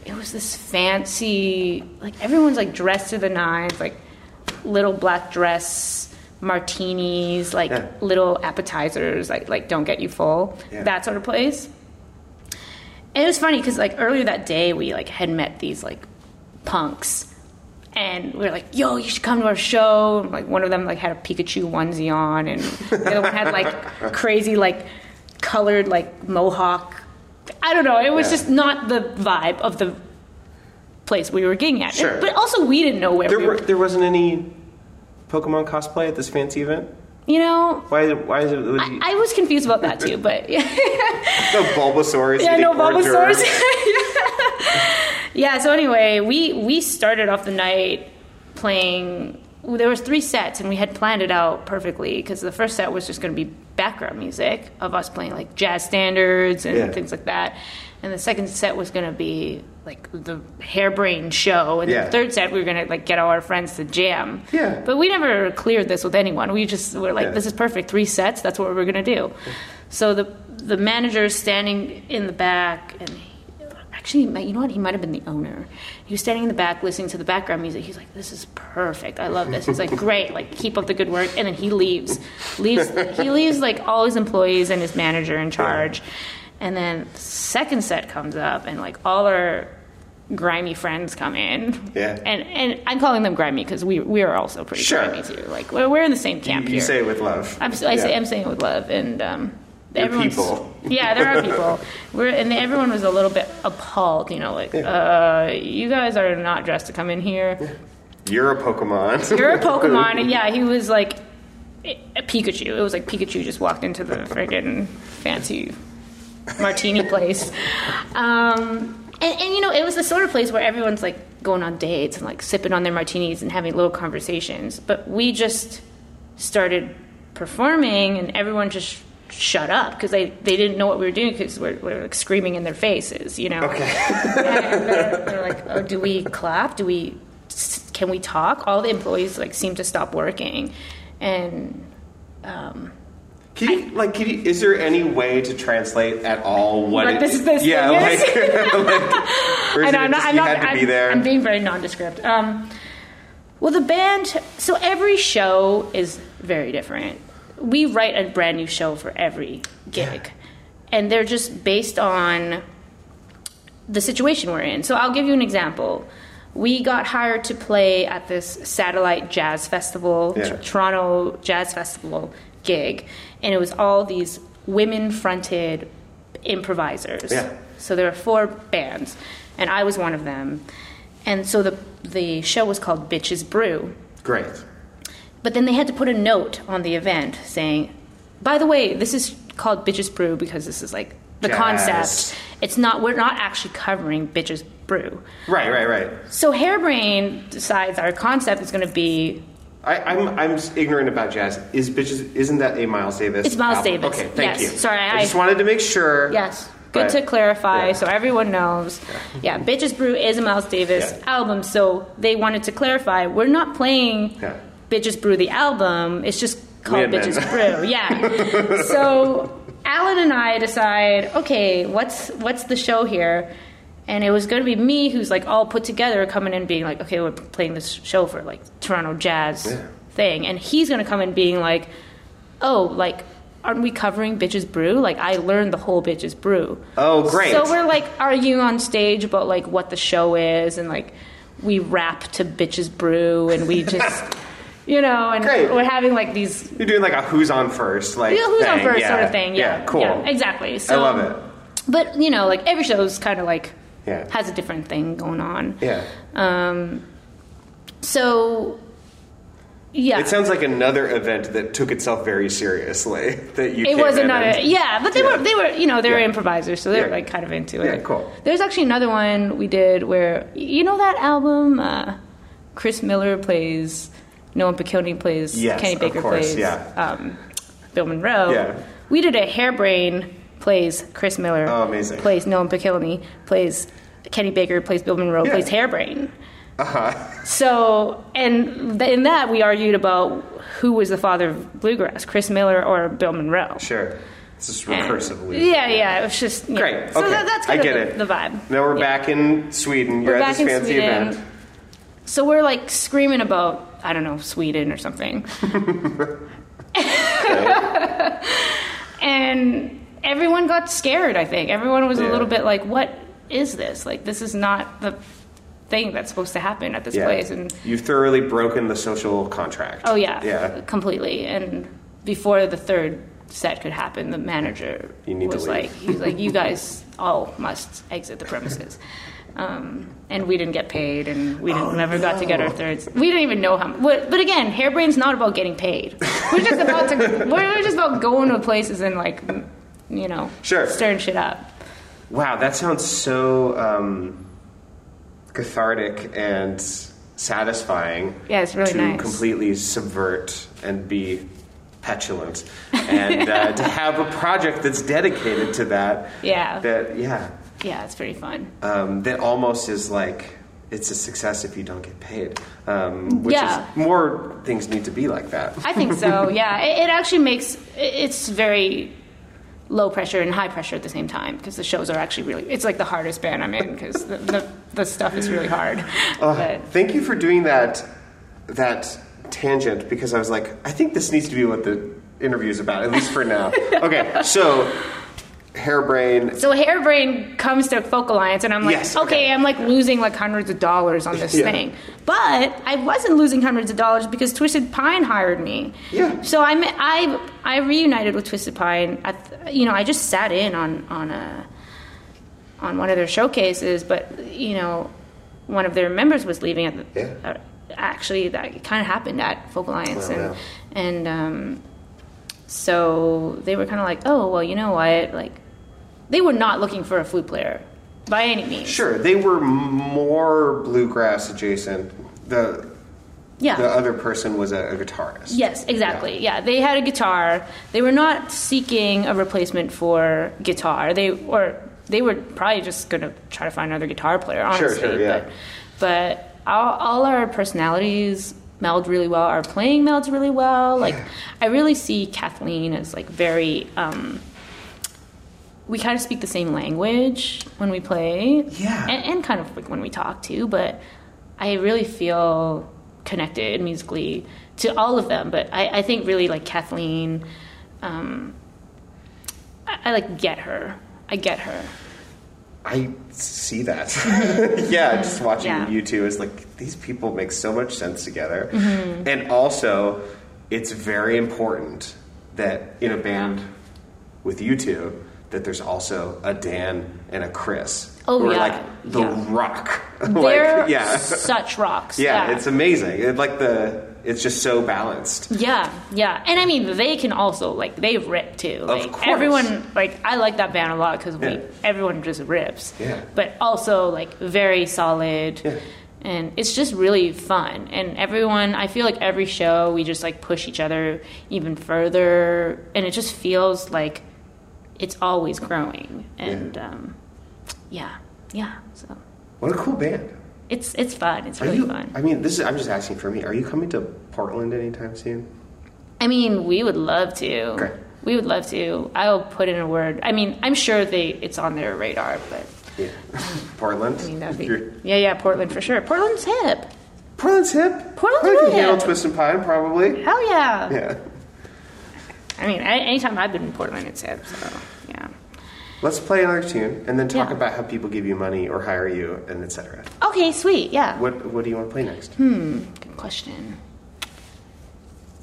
it was this fancy, like everyone's like dressed to the nines, like little black dress martinis, like Yeah. little appetizers, like like don't get you full, Yeah. that sort of place. And it was funny because like earlier that day we like had met these like punks and we were like, "Yo, you should come to our show." And, like one of them like had a Pikachu onesie on, and the other one had like crazy like colored like mohawk. I don't know. It was Yeah. just not the vibe of the place we were getting at. Sure. But also, we didn't know where There, we were, were. there wasn't any Pokemon cosplay at this fancy event. You know, Why? Why is it? Was I, I was confused about that too. But yeah. no Bulbasaur. yeah, no hors Bulbasaurs. yeah. So anyway, we we started off the night playing there was three sets and we had planned it out perfectly because the first set was just going to be background music of us playing like jazz standards and Yeah. things like that and the second set was going to be like the harebrained show. And Yeah. the third set we were going to like get all our friends to jam. Yeah. but we never cleared this with anyone. We just were like Yeah. this is perfect. Three sets that's what we're going to do. So the the manager is standing in the back and he, actually you know what? He might have been the owner. He was standing in the back listening to the background music. He's like this is perfect. I love this. He's like great. Like keep up the good work. And then he leaves. Leaves he leaves like all his employees and his manager in charge and then second set comes up and like all our grimy friends come in Yeah. and and i'm calling them grimy because we we are also pretty Sure. grimy too like we're, we're in the same camp here. You here say it with love. I'm, I say I'm saying it with love, and um, everyone's people. yeah, there are people. We're and everyone was a little bit appalled, you know, like uh, you guys are not dressed to come in here. You're a Pokemon. You're a Pokemon, and yeah, he was like a Pikachu. It was like Pikachu just walked into the friggin' fancy martini place. Um, and, and you know, it was the sort of place where everyone's like going on dates and like sipping on their martinis and having little conversations. But we just started performing, and everyone just shut up because they, they didn't know what we were doing because we're, we're like screaming in their faces, you know. Okay. and they're, they're like, oh, do we clap? Do we? Can we talk? All the employees like seem to stop working, and um, Can you, like, can you, is there any way to translate at all what Like, it, this this Yeah, like, like I know, I'm not, just I'm not, had to I'm, be there? I'm being very nondescript. Um, well, the band, so every show is very different. We write a brand new show for every gig, and they're just based on the situation we're in. So I'll give you an example. We got hired to play at this satellite jazz festival, Yeah. Toronto Jazz Festival gig, and it was all these women fronted improvisers. Yeah. So there were four bands, and I was one of them. And so the the show was called Bitches Brew. Great. But then they had to put a note on the event saying, by the way, this is called Bitches Brew because this is like the Jazz. concept. It's not we're not actually covering Bitches Brew. Right, right, right. So Hairbrain decides our concept is going to be I, I'm I'm ignorant about jazz. Is bitches? Isn't that a Miles Davis? It's Miles album? Davis. Okay, thank Yes. you. Sorry, I, I- just wanted to make sure. Yes. Good to clarify yeah. so everyone knows. Yeah. Bitches Brew is a Miles Davis Yeah. album, so they wanted to clarify we're not playing Yeah. Bitches Brew the album, it's just called Bitches. Brew. Yeah. so Alan and I decide, okay, what's what's the show here? And it was going to be me who's like all put together coming in being like, okay, we're playing this show for like Toronto Jazz Yeah. thing. And he's going to come in being like, oh, like, aren't we covering Bitches Brew? Like, I learned the whole Bitches Brew. Oh, great. So we're like arguing on stage about like what the show is, and like we rap to Bitches Brew, and we just, you know, and Great. we're having like these You're doing like a who's on first, like who's on first yeah. sort of thing. Yeah, cool. Yeah, exactly. So, I love it. But you know, like every show's kind of like Yeah. has a different thing going on. Yeah. Um. So. Yeah. It sounds like another event that took itself very seriously. That you. it was another and- yeah but they Yeah. were they were you know they were Yeah. improvisers so they were Yeah. like kind of into it. Yeah, cool. there's actually another one we did where you know that album uh, chris miller plays Noam Pikelny plays Yes, kenny of baker course, plays yeah. um, bill monroe Yeah. we did a hairbrain plays chris miller Oh, amazing. plays Noam Pikelny plays kenny baker plays bill monroe Yeah. plays hairbrain Uh-huh. so, and in that we argued about who was the father of bluegrass, Chris Miller or Bill Monroe. Sure. Is And- recursively. Yeah, yeah. It was just yeah. Great. So okay. that, that's I get of it. the, the vibe. Now we're Yeah. back in Sweden. You're We're at back this in fancy Sweden. event. So we're like screaming about I don't know Sweden or something, and everyone got scared. I think everyone was Yeah. a little bit like, "What is this? Like, this is not the thing that's supposed to happen at this Yeah. place." And You've thoroughly broken the social contract. Oh yeah, Yeah. completely. And before the third set could happen, the manager was like, he was like, "You guys all must exit the premises." Um, and we didn't get paid, and we didn't, Oh, never got to get our thirds. We didn't even know how. But, but again, Hairbrain's not about getting paid. We're just about to. We're just about going to places and like, you know, Sure. stirring shit up. Wow, that sounds so um, cathartic and satisfying. Yeah, it's really to nice. completely subvert and be petulant, and uh, to have a project that's dedicated to that. Yeah. That yeah. Yeah, it's pretty fun. Um, that almost is like it's a success if you don't get paid. Um, which Yeah. is more things need to be like that. I think so. Yeah, it, it actually makes it's very low pressure and high pressure at the same time because the shows are actually really. It's like the hardest band I'm in because the, the the stuff is really hard. Uh, but Thank you for doing that that tangent because I was like, I think this needs to be what the interview is about, at least for now. okay, so hairbrain. so Hairbrain comes to Folk Alliance and I'm like, Yes, okay. okay. I'm like losing like hundreds of dollars on this Yeah. thing, but I wasn't losing hundreds of dollars because Twisted Pine hired me. Yeah. So I met- I I reunited with Twisted Pine. At, you know, I just sat in on on a on one of their showcases, but you know, one of their members was leaving at the. Yeah. Uh, actually, that kind of happened at Folk Alliance, Oh, and yeah. and um, so they were kind of like, oh well, you know what, like they were not looking for a flute player by any means. Sure, they were more bluegrass adjacent. The Yeah. the other person was a, a guitarist. Yes, exactly. Yeah. they had a guitar. They were not seeking a replacement for guitar. They or they were probably just going to try to find another guitar player. Honestly, sure, yeah. But, but all, all our personalities meld really well. Our playing melds really well. Like I really see Kathleen as like very. Um, we kind of speak the same language when we play. Yeah. And, and kind of like when we talk too, but I really feel connected musically to all of them. But I, I think really like Kathleen, um, I, I like get her. I get her. I see that. yeah, just watching Yeah. you two is like these people make so much sense together. Mm-hmm. And also, it's very important that in a band with you two, that there's also a Dan and a Chris. Oh, who are like the yeah. rock. They're like, yeah. such rocks. yeah, it's amazing. It, like the it's just so balanced. Yeah, yeah, and I mean they can also like they rip too. Like course. everyone, like I like that band a lot because we Yeah. everyone just rips. Yeah. but also like very solid. Yeah. And it's just really fun, and everyone. I feel like every show we just like push each other even further, and it just feels like it's always growing. And um, yeah, yeah. So What a cool band. it's it's fun. It's Are really you? fun. I mean, this is. I'm just asking for me. Are you coming to Portland anytime soon? I mean, we would love to. Okay. We would love to. I'll put in a word. I mean, I'm sure they it's on their radar, but Yeah, Portland. I mean that'd be yeah, yeah. Portland for sure. Portland's hip. Portland's hip. Portland's really handle hip. Twisted Pine probably. Hell yeah. Yeah. I mean, anytime I've been in Portland, it's hip. So yeah. Let's play another tune and then talk Yeah. about how people give you money or hire you and etc. Okay, sweet. Yeah. What What do you want to play next? Hmm. Good question.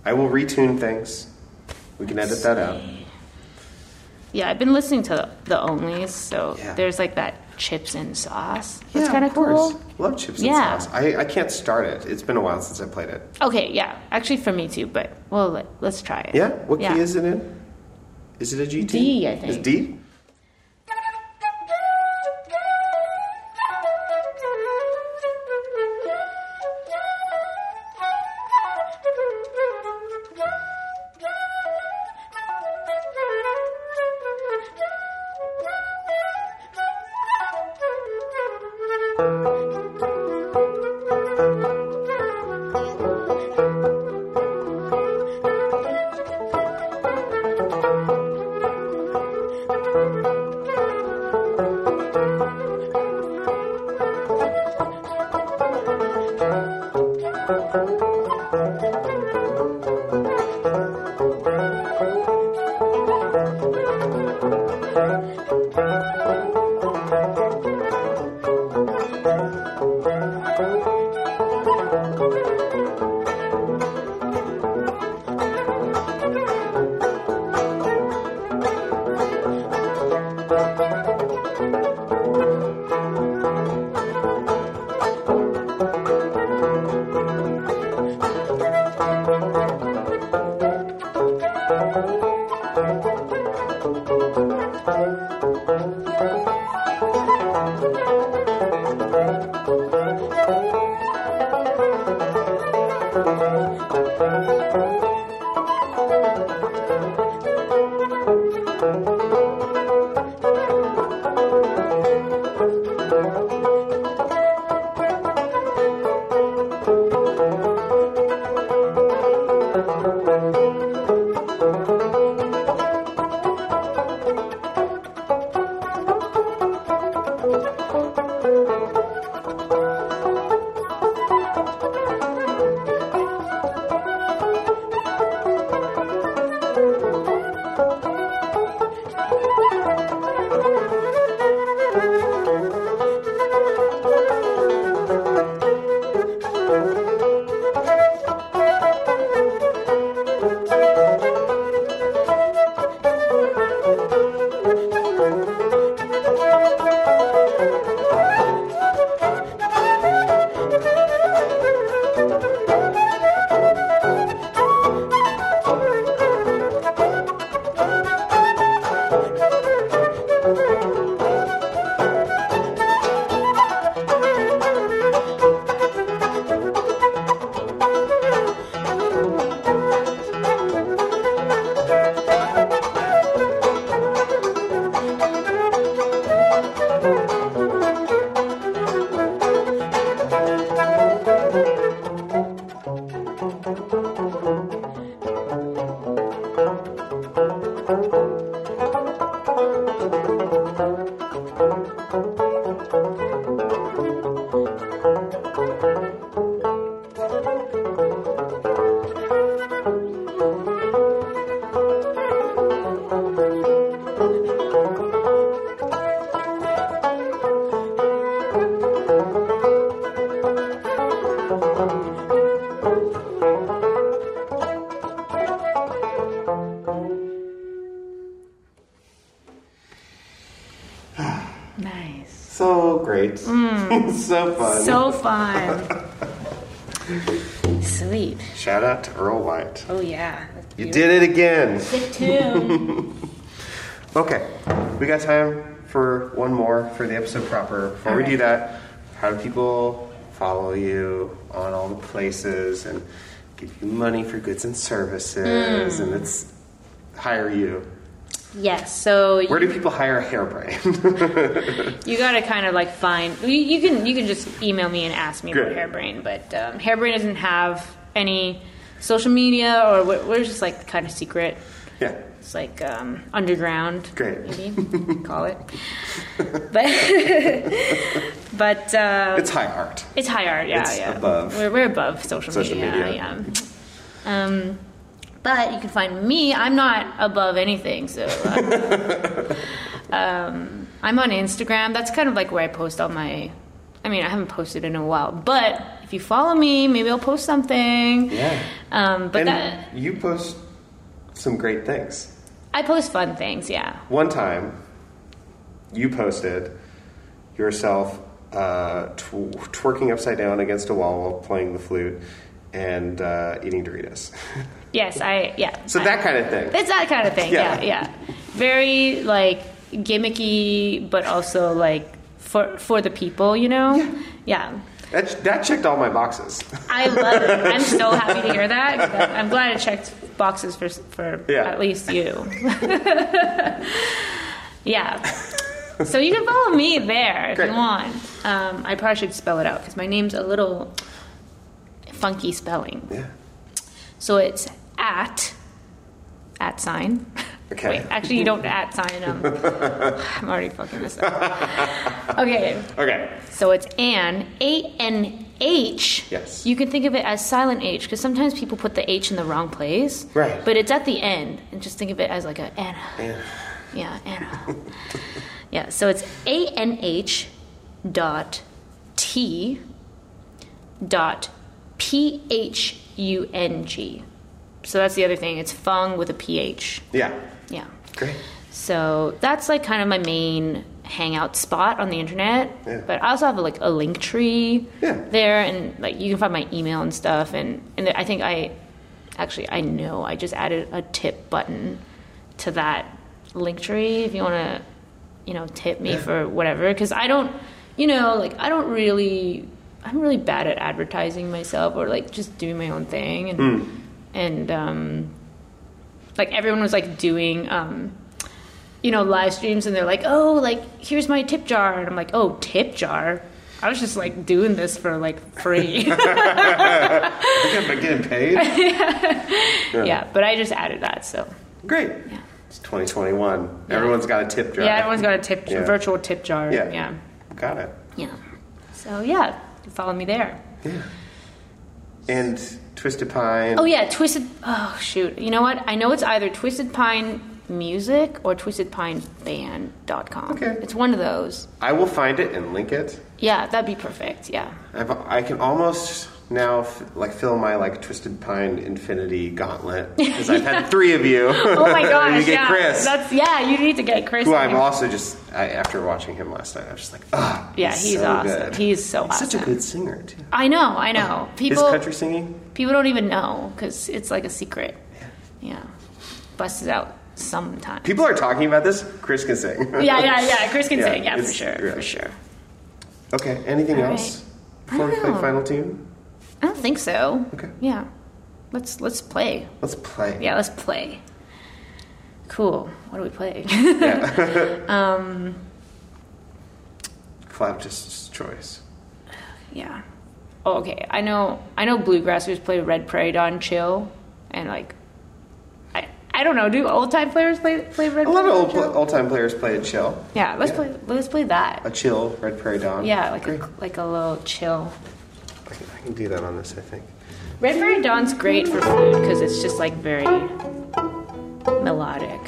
I will retune things. We can edit that out. Yeah, I've been listening to the Onlies, so Yeah. there's like that chips and sauce. That's yeah, kind of cool. Love chips and Yeah. sauce. I, I can't start it. It's been a while since I played it. Okay, yeah. Actually, for me too. But well, let, let's try it. Yeah. What Yeah. key is it in? Is it a GT? D, I Is. D? So great. so fun. Mm. So fun. Sweet. Shout out to Earl White. Oh yeah. You did it again. Sick tune. Okay, we got time for one more for the episode proper. Before we do that, how do people follow you on all the places and give you money for goods and services Hmm. and it's hire you? Yes. So Where do people hire a hairbrain? You gotta kind of like find. You, you can you can just email me and ask me Great. about Hairbrain, but um, Hairbrain doesn't have any social media, or we're, we're just like kind of secret. yeah. It's like um, underground, Great. maybe call it. But but uh, It's high art. it's high art, yeah, It's yeah. above We're, we're above social, social media, media. yeah. Um, but you can find me. I'm not above anything, so. Uh, um, I'm on Instagram. That's kind of like where I post all my. I mean, I haven't posted in a while, but if you follow me, maybe I'll post something. Yeah. Um, but and that, you post some great things. I post fun things, yeah. One time, you posted yourself uh, tw- twerking upside down against a wall while playing the flute and uh, eating Doritos. Yes, I yeah. so I- that kind of thing. It's that kind of thing. Yeah. Yeah, yeah. Very like gimmicky, but also like for for the people, you know. Yeah. That, that checked all my boxes. I love it. I'm so happy to hear that. I'm glad it checked boxes for for Yeah. at least you. yeah. So you can follow me there if Great. you want. Um, I probably should spell it out because my name's a little funky spelling. yeah. So it's at at sign. Okay. Wait, actually, you don't at sign. Um, I'm already fucking this up. Okay, Okay. so it's an A N H. Yes. You can think of it as silent H because sometimes people put the H in the wrong place. Right. But it's at the end, and just think of it as like a Anna. Yeah. Yeah, Anna. yeah, so it's A N H dot T dot P H U N G. So that's the other thing. It's Fung with a PH. Yeah. Yeah. Great. So that's like kind of my main hangout spot on the internet. Yeah. But I also have like a link tree Yeah. there, and like you can find my email and stuff. And and I think I actually I know I just added a tip button to that link tree if you want to, you know, tip me for whatever. Because I don't, you know, like I don't really. I'm really bad at advertising myself or like just doing my own thing and hmm. And um like everyone was like doing um you know live streams and they're like oh like here's my tip jar and i'm like oh tip jar I was just like doing this for like free. But getting paid. yeah, yeah. but I just added that. So Great. Yeah. It's 2021. Everyone's got a tip jar. yeah, everyone's got a tip, Yeah. virtual tip jar. Yeah. yeah, Got it. yeah. So yeah, follow me there. Yeah. And Twisted Pine. Oh yeah, Twisted. Oh shoot, you know what? I know it's either Twisted Pine Music or twisted TwistedPineBand.com. Okay. it's one of those. I will find it and link it. Yeah, that'd be perfect. Yeah. I've, I can almost now f- like fill my like Twisted Pine Infinity Gauntlet because I've had three of you. Oh my gosh, you get yeah. Chris, That's yeah. You need to get Chris. who I'm here. also just I, after watching him last night, I was just like, ah, Yeah, he's so awesome. Good. He's so He's such a good singer too. I know, I know. His People country singing. people don't even know because it's like a secret. Yeah, busted out sometime. People are talking about this. Chris can sing. yeah, yeah, yeah. Chris can Yeah, sing. Yeah, for sure, yeah. for sure. Okay. Anything All else right. before we play final tune? I don't think so. Okay. Yeah. Let's let's play. Let's play. Yeah, let's play. Cool. What do we play? Flapjack's um, choice. yeah. Oh, okay. I know. I know bluegrassers play Red Prairie Dawn Chill, and like, I I don't know. Do old time players play play Red A lot of old, old time players play a chill. Yeah, let's Yeah. play. Let's play that. A chill, Red Prairie Dawn. Yeah, like Great. a, like a little chill. Can, do that on this, I think. Red Prairie Dawn's great for flute because it's just like very melodic.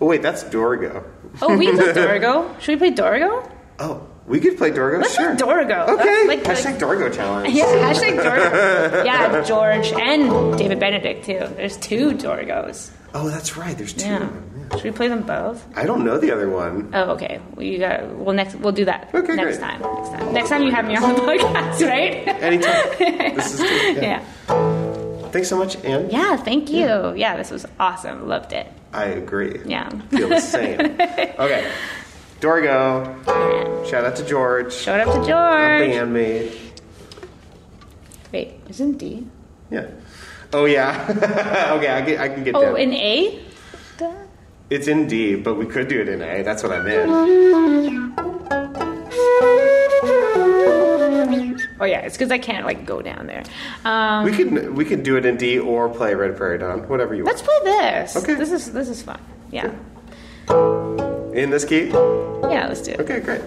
Oh, wait, that's Dorgo. Oh, we play Dorgo. Should we play Dorgo? Oh, we could play Dorgo? Let's sure. play Dorgo. Okay. That's like- Hashtag like- Dorgo challenge. Yeah, hashtag Dorgo. Yeah, George and David Benedict too. There's two Dorgos. Oh, that's right. There's two. Yeah. Should we play them both? I don't know the other one. Oh, okay. We got. Well, next we'll do that Okay, next great. time. Next time. Next time you have me on the podcast, right? Anytime. this is good. Yeah. Yeah. Thanks so much, Anne. Yeah. Thank you. Yeah, this was awesome. Loved it. I agree. Yeah. Feel the same. okay. Dorgo. Yeah. Shout out to George. Showed up to George. A bandmate. Wait, isn't D? Yeah. Oh, yeah. okay, I, get, I can get Oh, that. Oh, in A? Duh. It's in D, but we could do it in A. That's what I meant. Oh yeah, it's because I can't like go down there. Um, We could we could do it in D or play Red Prairie Dawn, whatever you want. let's play this. Okay. This is this is fun. Yeah. In this key? Yeah, let's do it. Okay, great.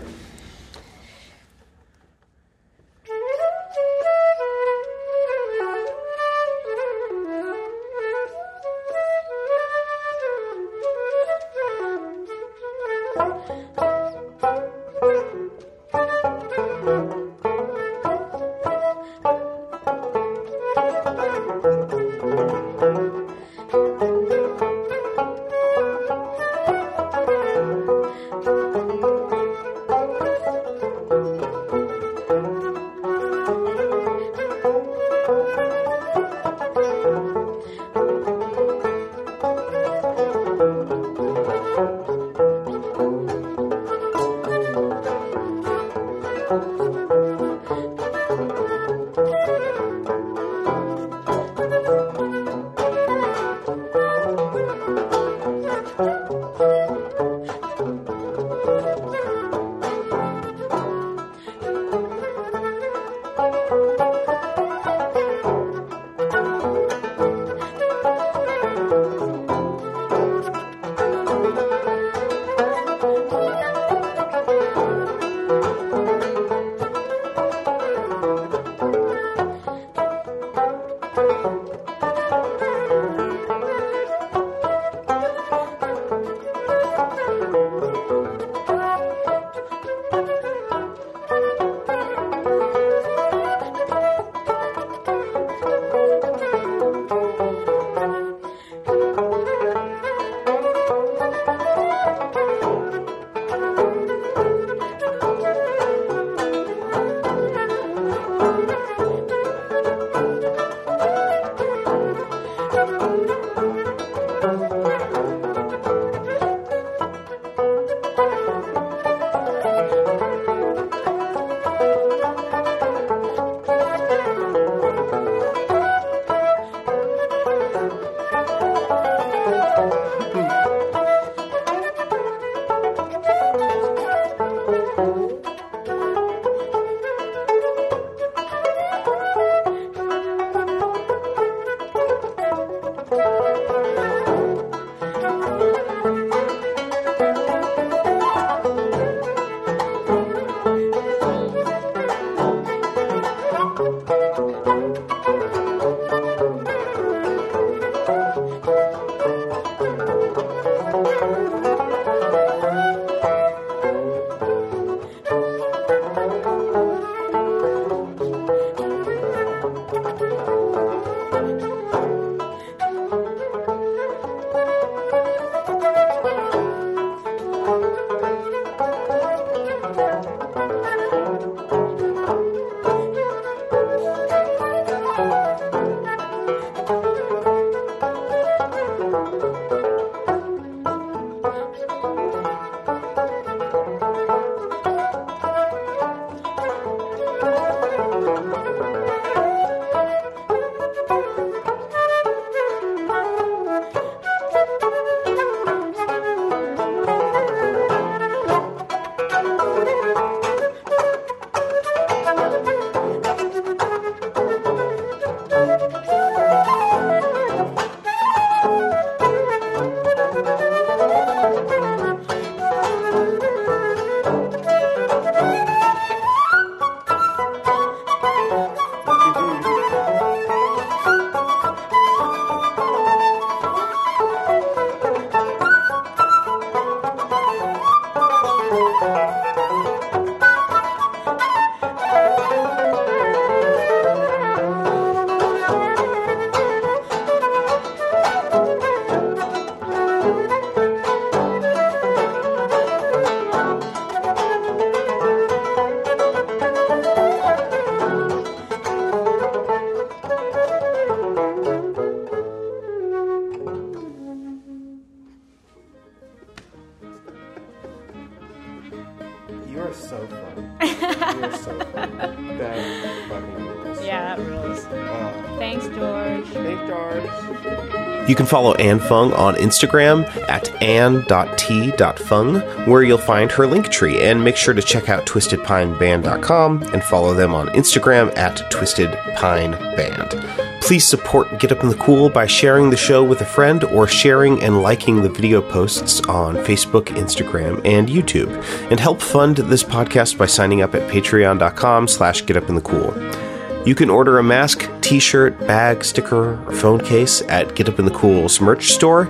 Follow Anne Fung on Instagram at ann.t.fung, where you'll find her link tree. And make sure to check out twistedpineband.com and follow them on Instagram at twistedpineband. Please support Get Up in the Cool by sharing the show with a friend or sharing and liking the video posts on Facebook, Instagram, and YouTube. And help fund this podcast by signing up at patreon.com slash getupinthecool. You can order a mask, t-shirt, bag, sticker, or phone case at Get Up in the Cool's merch store.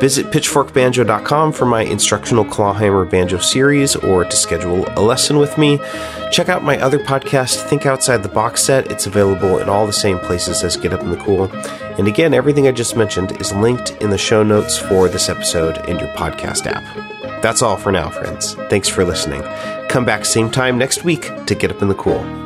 Visit pitchforkbanjo.com for my instructional clawhammer banjo series or to schedule a lesson with me. Check out my other podcast, Think Outside the Box Set. It's available in all the same places as Get Up in the Cool. And again, everything I just mentioned is linked in the show notes for this episode in your podcast app. That's all for now, friends. Thanks for listening. Come back same time next week to Get Up in the Cool.